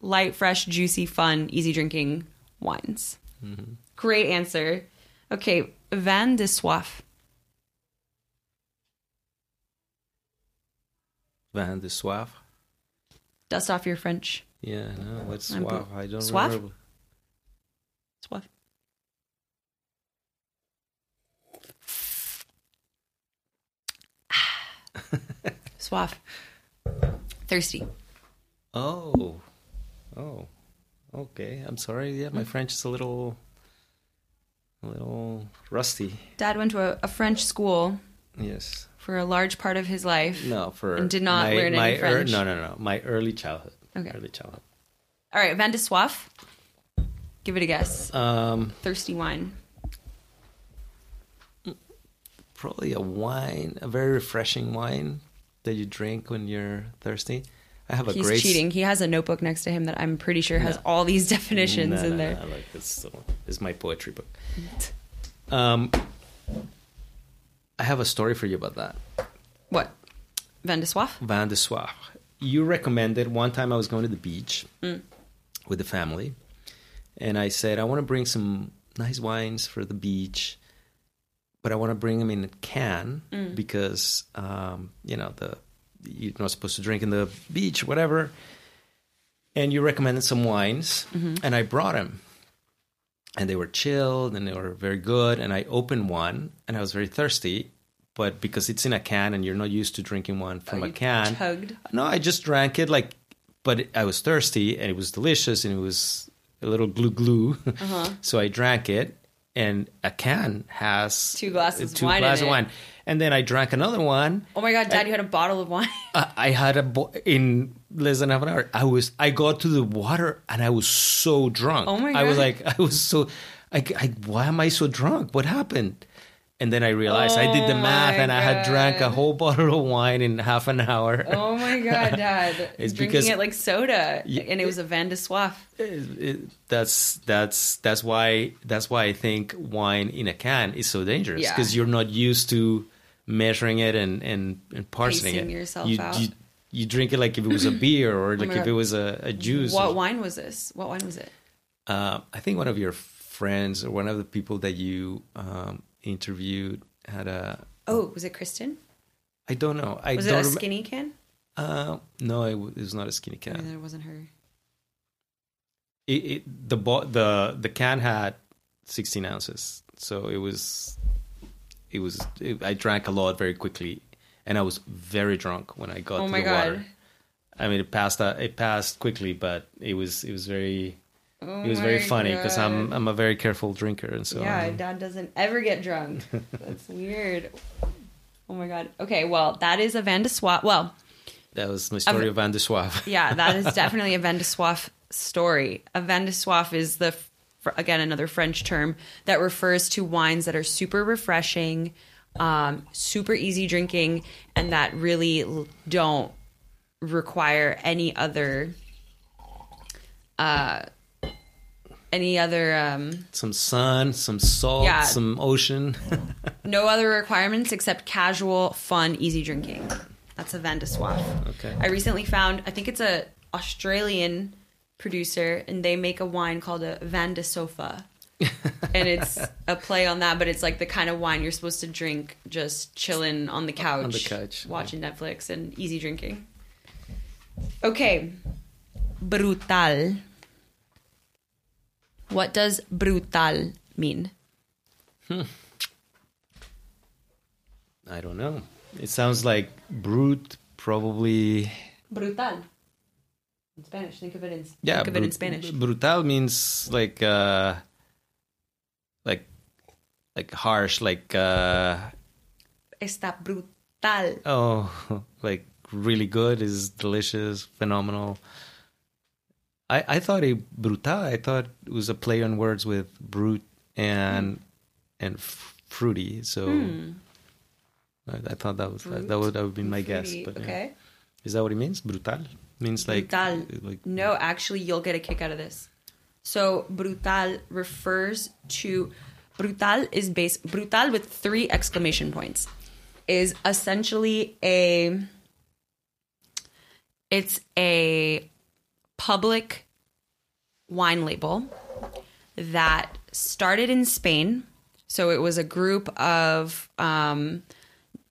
light, fresh, juicy, fun, easy drinking wines. Mm-hmm. Great answer. Okay, vin de soif. Vin de soif. Dust off your French. Yeah, no, what's soif? I don't Soif? remember. Soif. Soif. Thirsty. Oh, oh, okay. I'm sorry. Yeah, my French is a little, a little rusty. Dad went to a, a French school Yes. for a large part of his life. No, for And did not my, learn any my ear- French? no, no, no. My early childhood. Okay. Early childhood. All right, vin de soif. Give it a guess. Um, Thirsty wine. probably a wine, a very refreshing wine that you drink when you're thirsty. I have a He's great cheating. He has a notebook next to him that I'm pretty sure has No. all these definitions No, in no, there. No, like this, this is my poetry book. Um, I have a story for you about that. What? Vin de soif? Vin de soif. You recommended one time I was going to the beach Mm. with the family, and I said I want to bring some nice wines for the beach, but I want to bring them in a can Mm. because um, you know the you're not supposed to drink in the beach, whatever. And you recommended some wines, Mm-hmm. and I brought them, and they were chilled and they were very good. And I opened one, and I was very thirsty, but because it's in a can and you're not used to drinking one from Oh, a can, chugged? no, I just drank it like, but I was thirsty and it was delicious and it was a little glou glou. Uh-huh. so I drank it, and a can has Two glasses two wine glasses of wine, and then I drank another one. Oh my god, Dad, you had a bottle of wine. I I had a bo- in less than half an hour. I was I got to the water and I was so drunk. Oh my god! I was like I was so I, I why am I so drunk? What happened? And then I realized I did the Oh math and I had drank a whole bottle of wine in half an hour. Oh my god, Dad. It's Drinking because- it like soda. Yeah, and it was a vin de soif. It- it- that's that's that's why that's why I think wine in a can is so dangerous Yeah. because you're not used to measuring it and and, and parsing Pacing it. yourself you, out. you you drink it like if it was a beer or like if it was a, a juice. What wine was this? What wine was it? Uh, I think one of your friends or one of the people that you um, interviewed had a. Oh, was it Kristen? I don't know. I Was it don't a remem- skinny can? Uh, no, it, w- it was not a skinny can. Maybe that wasn't her. it, it the bo- the the can had 16 ounces so it was it was it, i drank a lot very quickly and i was very drunk when i got Oh to my the God. water i mean it passed uh, it passed quickly but it was it was very Oh it was very funny because i'm i'm a very careful drinker and so yeah, um, Dad doesn't ever get drunk. That's weird. Oh my god. Okay, well, that is a Vin de. Well, that was my story I've- of vin de yeah, that is definitely a Vin de story. A Vin de is the again another French term that refers to wines that are super refreshing, um, super easy drinking, and that really don't require any other uh any other um some sun some salt Yeah. some ocean no other requirements except casual fun easy drinking that's a Vin de Soif. okay I recently found, I think it's a Australian producer, and they make a wine called a Vin de Sofa. and it's a play on that, but it's like the kind of wine you're supposed to drink just chilling on the couch, On the couch, watching Netflix and easy drinking. Okay, brutal. What does brutal mean? Hmm. i don't know it sounds like brute probably Brutal. In Spanish, think of it in Yeah, think of it in Spanish. Brutal means like uh like like harsh, like uh Está brutal. oh like really good is delicious, phenomenal. I I thought a brutal I thought it was a play on words with brute and and f- fruity. So Hmm. I, I thought that was Brute that would that would be my guess. But yeah. okay. is that what it means? Brutal means like Brutal. like No, actually, you'll get a kick out of this. So, brutal refers to brutal is based brutal with three exclamation points is essentially a it's a public wine label that started in Spain. So it was a group of um,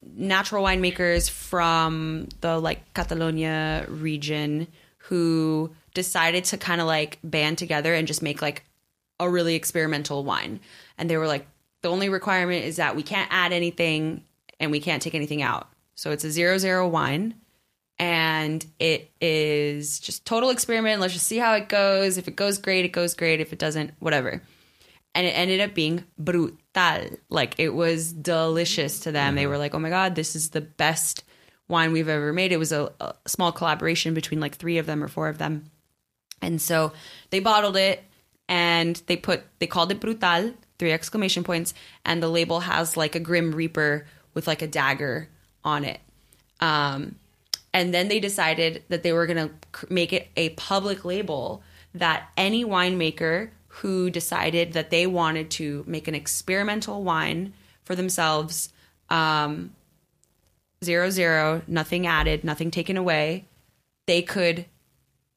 natural winemakers from the like Catalonia region who decided to kind of like band together and just make like a really experimental wine. And they were like, the only requirement is that we can't add anything and we can't take anything out. So it's a zero zero wine and it is just total experiment. Let's just see how it goes. If it goes great, it goes great. If it doesn't, whatever. And it ended up being brutal. Like it was delicious to them. They were like, "Oh my god, this is the best wine we've ever made." It was a, a small collaboration between like three of them or four of them, and so they bottled it and they put they called it brutal, three exclamation points, and the label has like a grim reaper with like a dagger on it. Um, and then they decided that they were going to make it a public label that any winemaker who decided that they wanted to make an experimental wine for themselves, um, zero zero, nothing added, nothing taken away, they could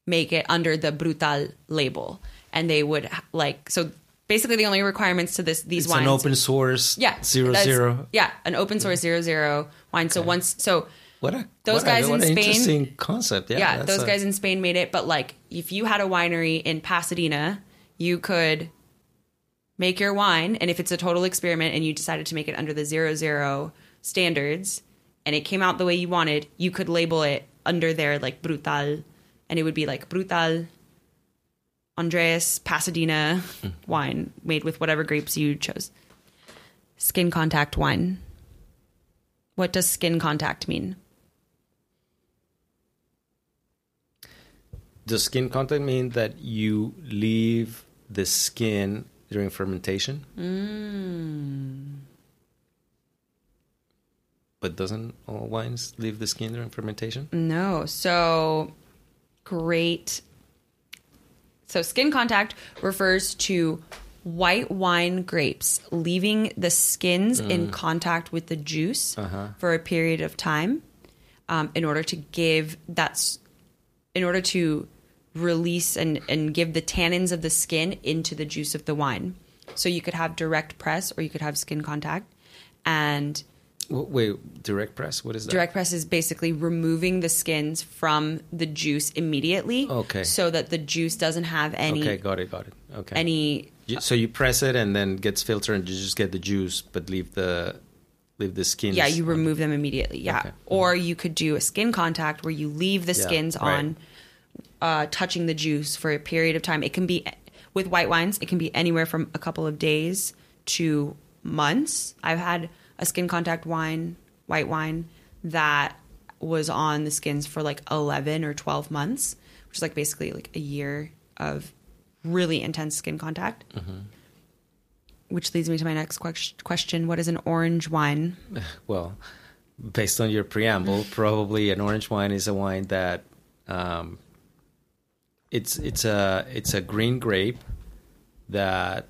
make it under the Brutal label, and they would like so. Basically, the only requirements to this these it's wines an open source yeah zero zero yeah an open source zero zero wine. So once so What a Those what guys a, in an Spain- interesting concept. Yeah, yeah, those a- guys in Spain made it. But like, if you had a winery in Pasadena, you could make your wine, and if it's a total experiment and you decided to make it under the zero zero standards, and it came out the way you wanted, you could label it under their like brutal, and it would be like brutal. Andreas Pasadena hmm. wine made with whatever grapes you chose. Skin contact wine. What does skin contact mean? Does skin contact mean that you leave the skin during fermentation? Mm. But doesn't all wines leave the skin during fermentation? No. So great. So skin contact refers to white wine grapes leaving the skins in contact with the juice for a period of time um, in order to give that's in order to release and, and give the tannins of the skin into the juice of the wine. So you could have direct press or you could have skin contact. And Wait, direct press? What is that? Direct press is basically removing the skins from the juice immediately. Okay. So that the juice doesn't have any Okay, got it, got it. Okay. any so you press it and then gets filtered and you just get the juice, but leave the leave the skin. yeah, you remove them immediately. Yeah. Okay. Or you could do a skin contact where you leave the Yeah, skins right. on uh, touching the juice for a period of time. It can be with white wines, it can be anywhere from a couple of days to months. I've had a skin contact wine, white wine that was on the skins for like 11 or 12 months, which is like basically like a year of really intense skin contact. Which leads me to my next ques- question. What is an orange wine? Well, based on your preamble, probably an orange wine is a wine that um, it's it's a it's a green grape that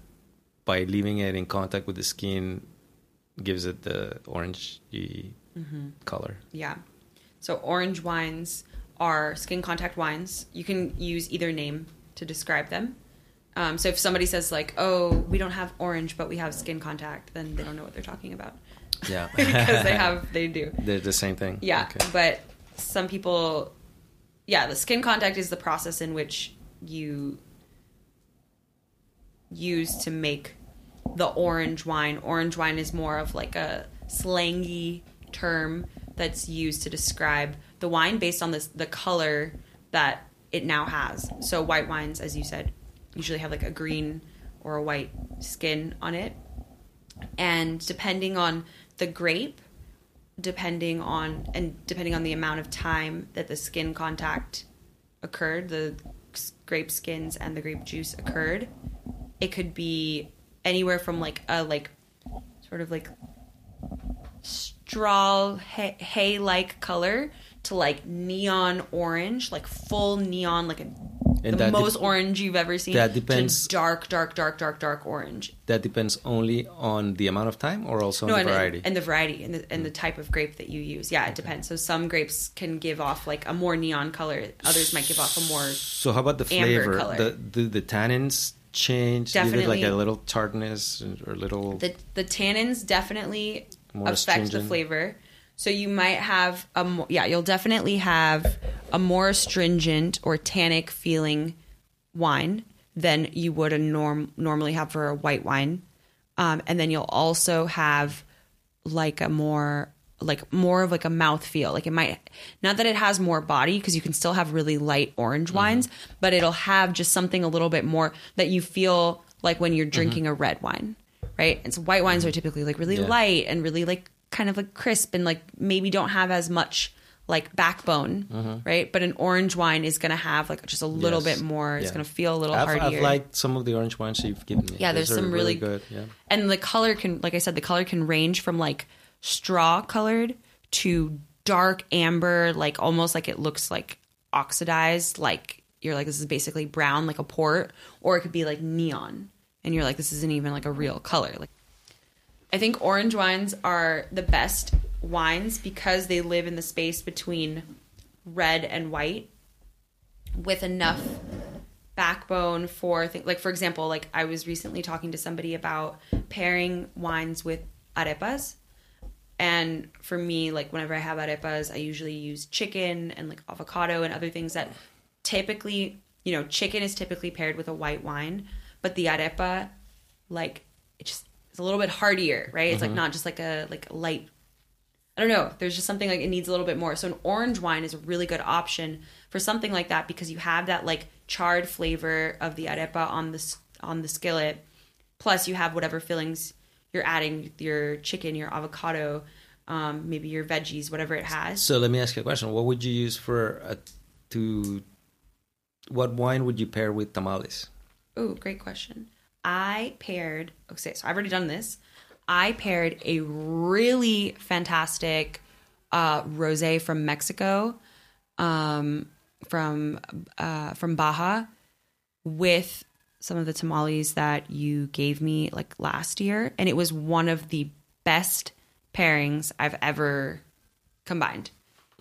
by leaving it in contact with the skin gives it the orange color. Yeah. So orange wines are skin contact wines. You can use either name to describe them. Um, so if somebody says like, "Oh, we don't have orange, but we have skin contact," then they don't know what they're talking about Yeah, because they have they do. They're the same thing. Yeah, Okay. but some people, yeah, the skin contact is the process in which you use to make the orange wine. Orange wine is more of like a slangy term that's used to describe the wine based on this the color that it now has. So white wines, as you said, usually have like a green or a white skin on it. And depending on the grape, depending on and depending on the amount of time that the skin contact occurred, the grape skins and the grape juice occurred, it could be anywhere from like a like sort of like straw hay like color to like neon orange, like full neon, like a, And the most dep- orange you've ever seen. that to depends- dark, dark, dark, dark, dark orange. That depends only on the amount of time or also on the and, variety. and the variety and the, and the mm. type of grape that you use. Yeah, it depends. So some grapes can give off like a more neon color. Others might give off a more. so how about the flavor? color. The, the tannins change? It like a little tartness or a little The the tannins definitely affect the flavor. So you might have a mo- yeah, you'll definitely have a more astringent or tannic feeling wine than you would a norm normally have for a white wine. Um, and then you'll also have like a more like more of like a mouth feel like it might not that it has more body because you can still have really light orange wines but it'll have just something a little bit more that you feel like when you're drinking a red wine right and so white wines are typically like really Yeah. light and really like kind of like crisp and like maybe don't have as much like backbone mm-hmm. right but an orange wine is gonna have like just a little Yes. bit more it's Yeah. gonna feel a little I've, hardier I've liked some of the orange wines you've given me. Yeah, Those there's some really- good. Yeah. and the color can like i said the color can range from like straw colored to dark amber like almost like it looks like oxidized like you're like this is basically brown like a port or it could be like neon and you're like this isn't even like a real color like i think orange wines are the best wines because they live in the space between red and white with enough backbone for things like for example like i was recently talking to somebody about pairing wines with arepas. And for me like whenever i have arepas i usually use chicken and like avocado and other things that typically you know chicken is typically paired with a white wine but the arepa like it just it's a little bit heartier right it's like not just like a like light I don't know. There's just something like it needs a little bit more. So an orange wine is a really good option for something like that because you have that like charred flavor of the arepa on the on the skillet, plus you have whatever fillings you're adding your chicken, your avocado, um, maybe your veggies, whatever it has. So let me ask you a question. What would you use for a, to what wine would you pair with tamales? Ooh, great question. I paired. Okay, so I've already done this. I paired a really fantastic uh, rosé from Mexico, um, from uh, from Baja, with some of the tamales that you gave me like last year, and it was one of the best pairings I've ever combined.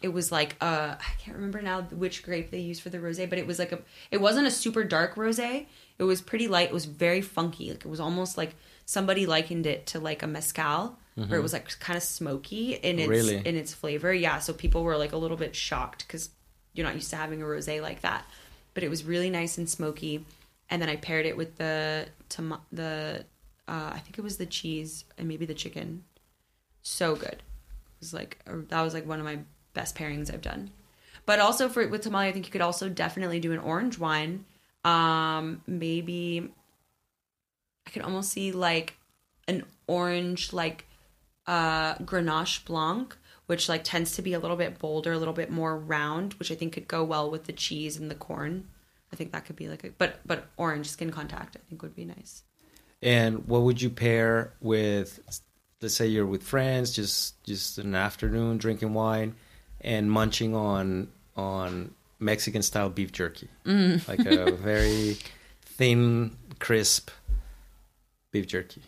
It was like uh I can't remember now which grape they used for the rosé, but it was like a it wasn't a super dark rosé. It was pretty light. It was very funky. Like it was almost like somebody likened it to like a mezcal, where it was like kind of smoky in its Really? in its flavor. Yeah, so people were like a little bit shocked because you're not used to having a rosé like that. But it was really nice and smoky. And then I paired it with the tom- the uh, I think it was the cheese and maybe the chicken. So good. It was like a, that was like one of my best pairings I've done. But also for with tamale, I think you could also definitely do an orange wine. Um, maybe I could almost see like an orange like uh Grenache Blanc, which like tends to be a little bit bolder, a little bit more round, which I think could go well with the cheese and the corn. I think that could be like a but but orange skin contact I think would be nice. And what would you pair with? Let's say you're with friends, just just an afternoon drinking wine and munching on on Mexican style beef jerky, Mm. like a very thin, crisp beef jerky.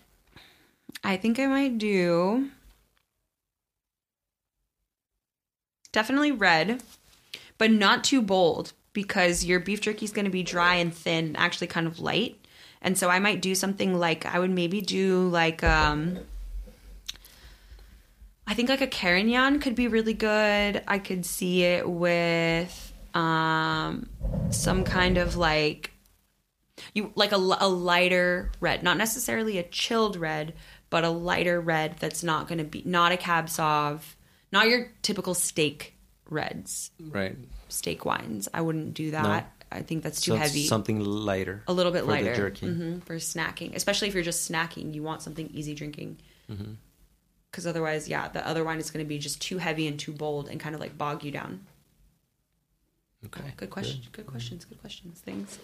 I think I might do definitely red, but not too bold because your beef jerky is going to be dry and thin, actually kind of light. And so I might do something like I would maybe do like um I think like a Carignan could be really good. I could see it with um some kind of like you like a, a lighter red, not necessarily a chilled red, but a lighter red that's not going to be not a cab sauv, not your typical steak reds, Right. steak wines. I wouldn't do that. I think that's too So heavy. Something lighter. a little bit lighter jerky. hmm for snacking, especially if you're just snacking. You want something easy drinking. Mm-hmm. Because otherwise, yeah, the other wine is going to be just too heavy and too bold and kind of like bog you down. Okay. Good question. Good questions. Good questions. Thanks.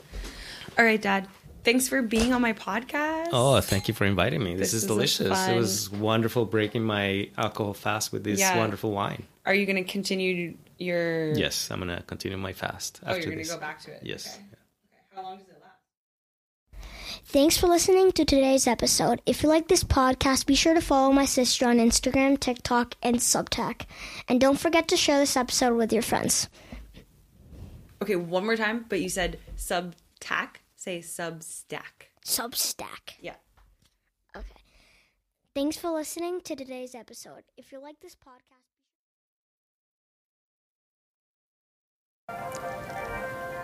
All right, Dad. Thanks for being on my podcast. Oh, thank you for inviting me. This, This is was a delicious. fun- It was wonderful breaking my alcohol fast with this Yeah. wonderful wine. Are you going to continue your? Yes, I'm gonna continue my fast Oh, after you're going this. to go back to it. Yes. Okay. Okay. How long does it last? Thanks for listening to today's episode. If you like this podcast, be sure to follow my sister on Instagram, TikTok, and Subtac. And don't forget to share this episode with your friends. Okay, one more time. But you said subtac. Say substack. Substack. Yeah. Okay. Thanks for listening to today's episode. If you like this podcast,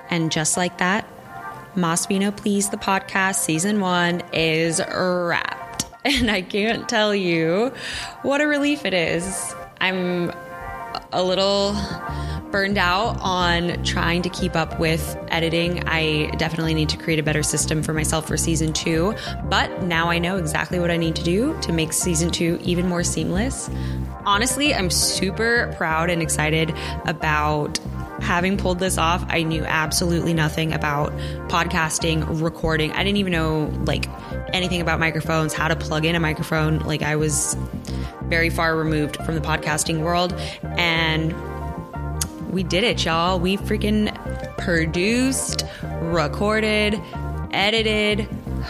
And just like that, Mas Please, the podcast, season one is wrapped. And I can't tell you what a relief it is. I'm a little burned out on trying to keep up with editing. I definitely need to create a better system for myself for season two. But now I know exactly what I need to do to make season two even more seamless. Honestly, I'm super proud and excited about having pulled this off. I knew absolutely nothing about podcasting, recording. I didn't even know like anything about microphones, how to plug in a microphone. Like I was very far removed from the podcasting world and we did it, y'all. We freaking produced, recorded, edited,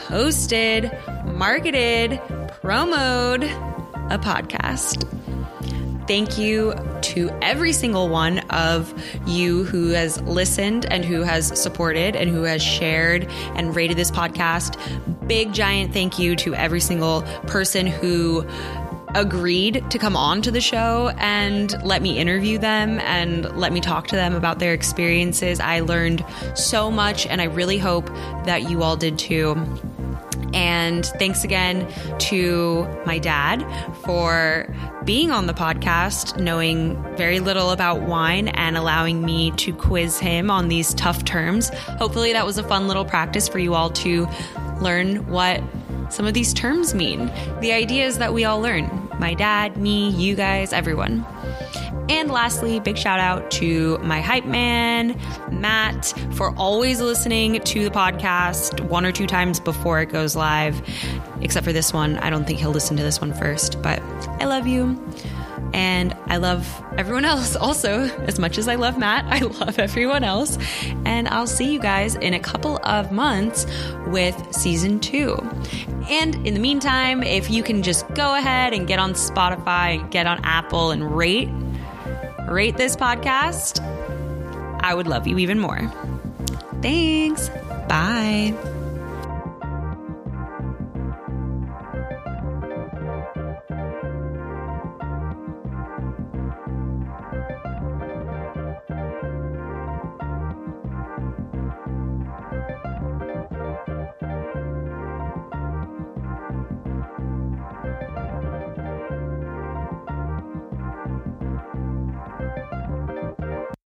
hosted, marketed, promoted a podcast. Thank you to every single one of you who has listened and who has supported and who has shared and rated this podcast. Big giant thank you to every single person who agreed to come on to the show and let me interview them and let me talk to them about their experiences. I learned so much and I really hope that you all did too. And thanks again to my dad for being on the podcast, knowing very little about wine and allowing me to quiz him on these tough terms. Hopefully, that was a fun little practice for you all to learn what some of these terms mean. The idea is that we all learn my dad, me, you guys, everyone. And lastly, big shout out to my hype man, Matt, for always listening to the podcast one or two times before it goes live. Except for this one. I don't think he'll listen to this one first, but I love you. And I love everyone else also. As much as I love Matt, I love everyone else. And I'll see you guys in a couple of months with season two. And in the meantime, if you can just go ahead and get on Spotify and get on Apple and rate rate this podcast, I would love you even more. Thanks. Bye.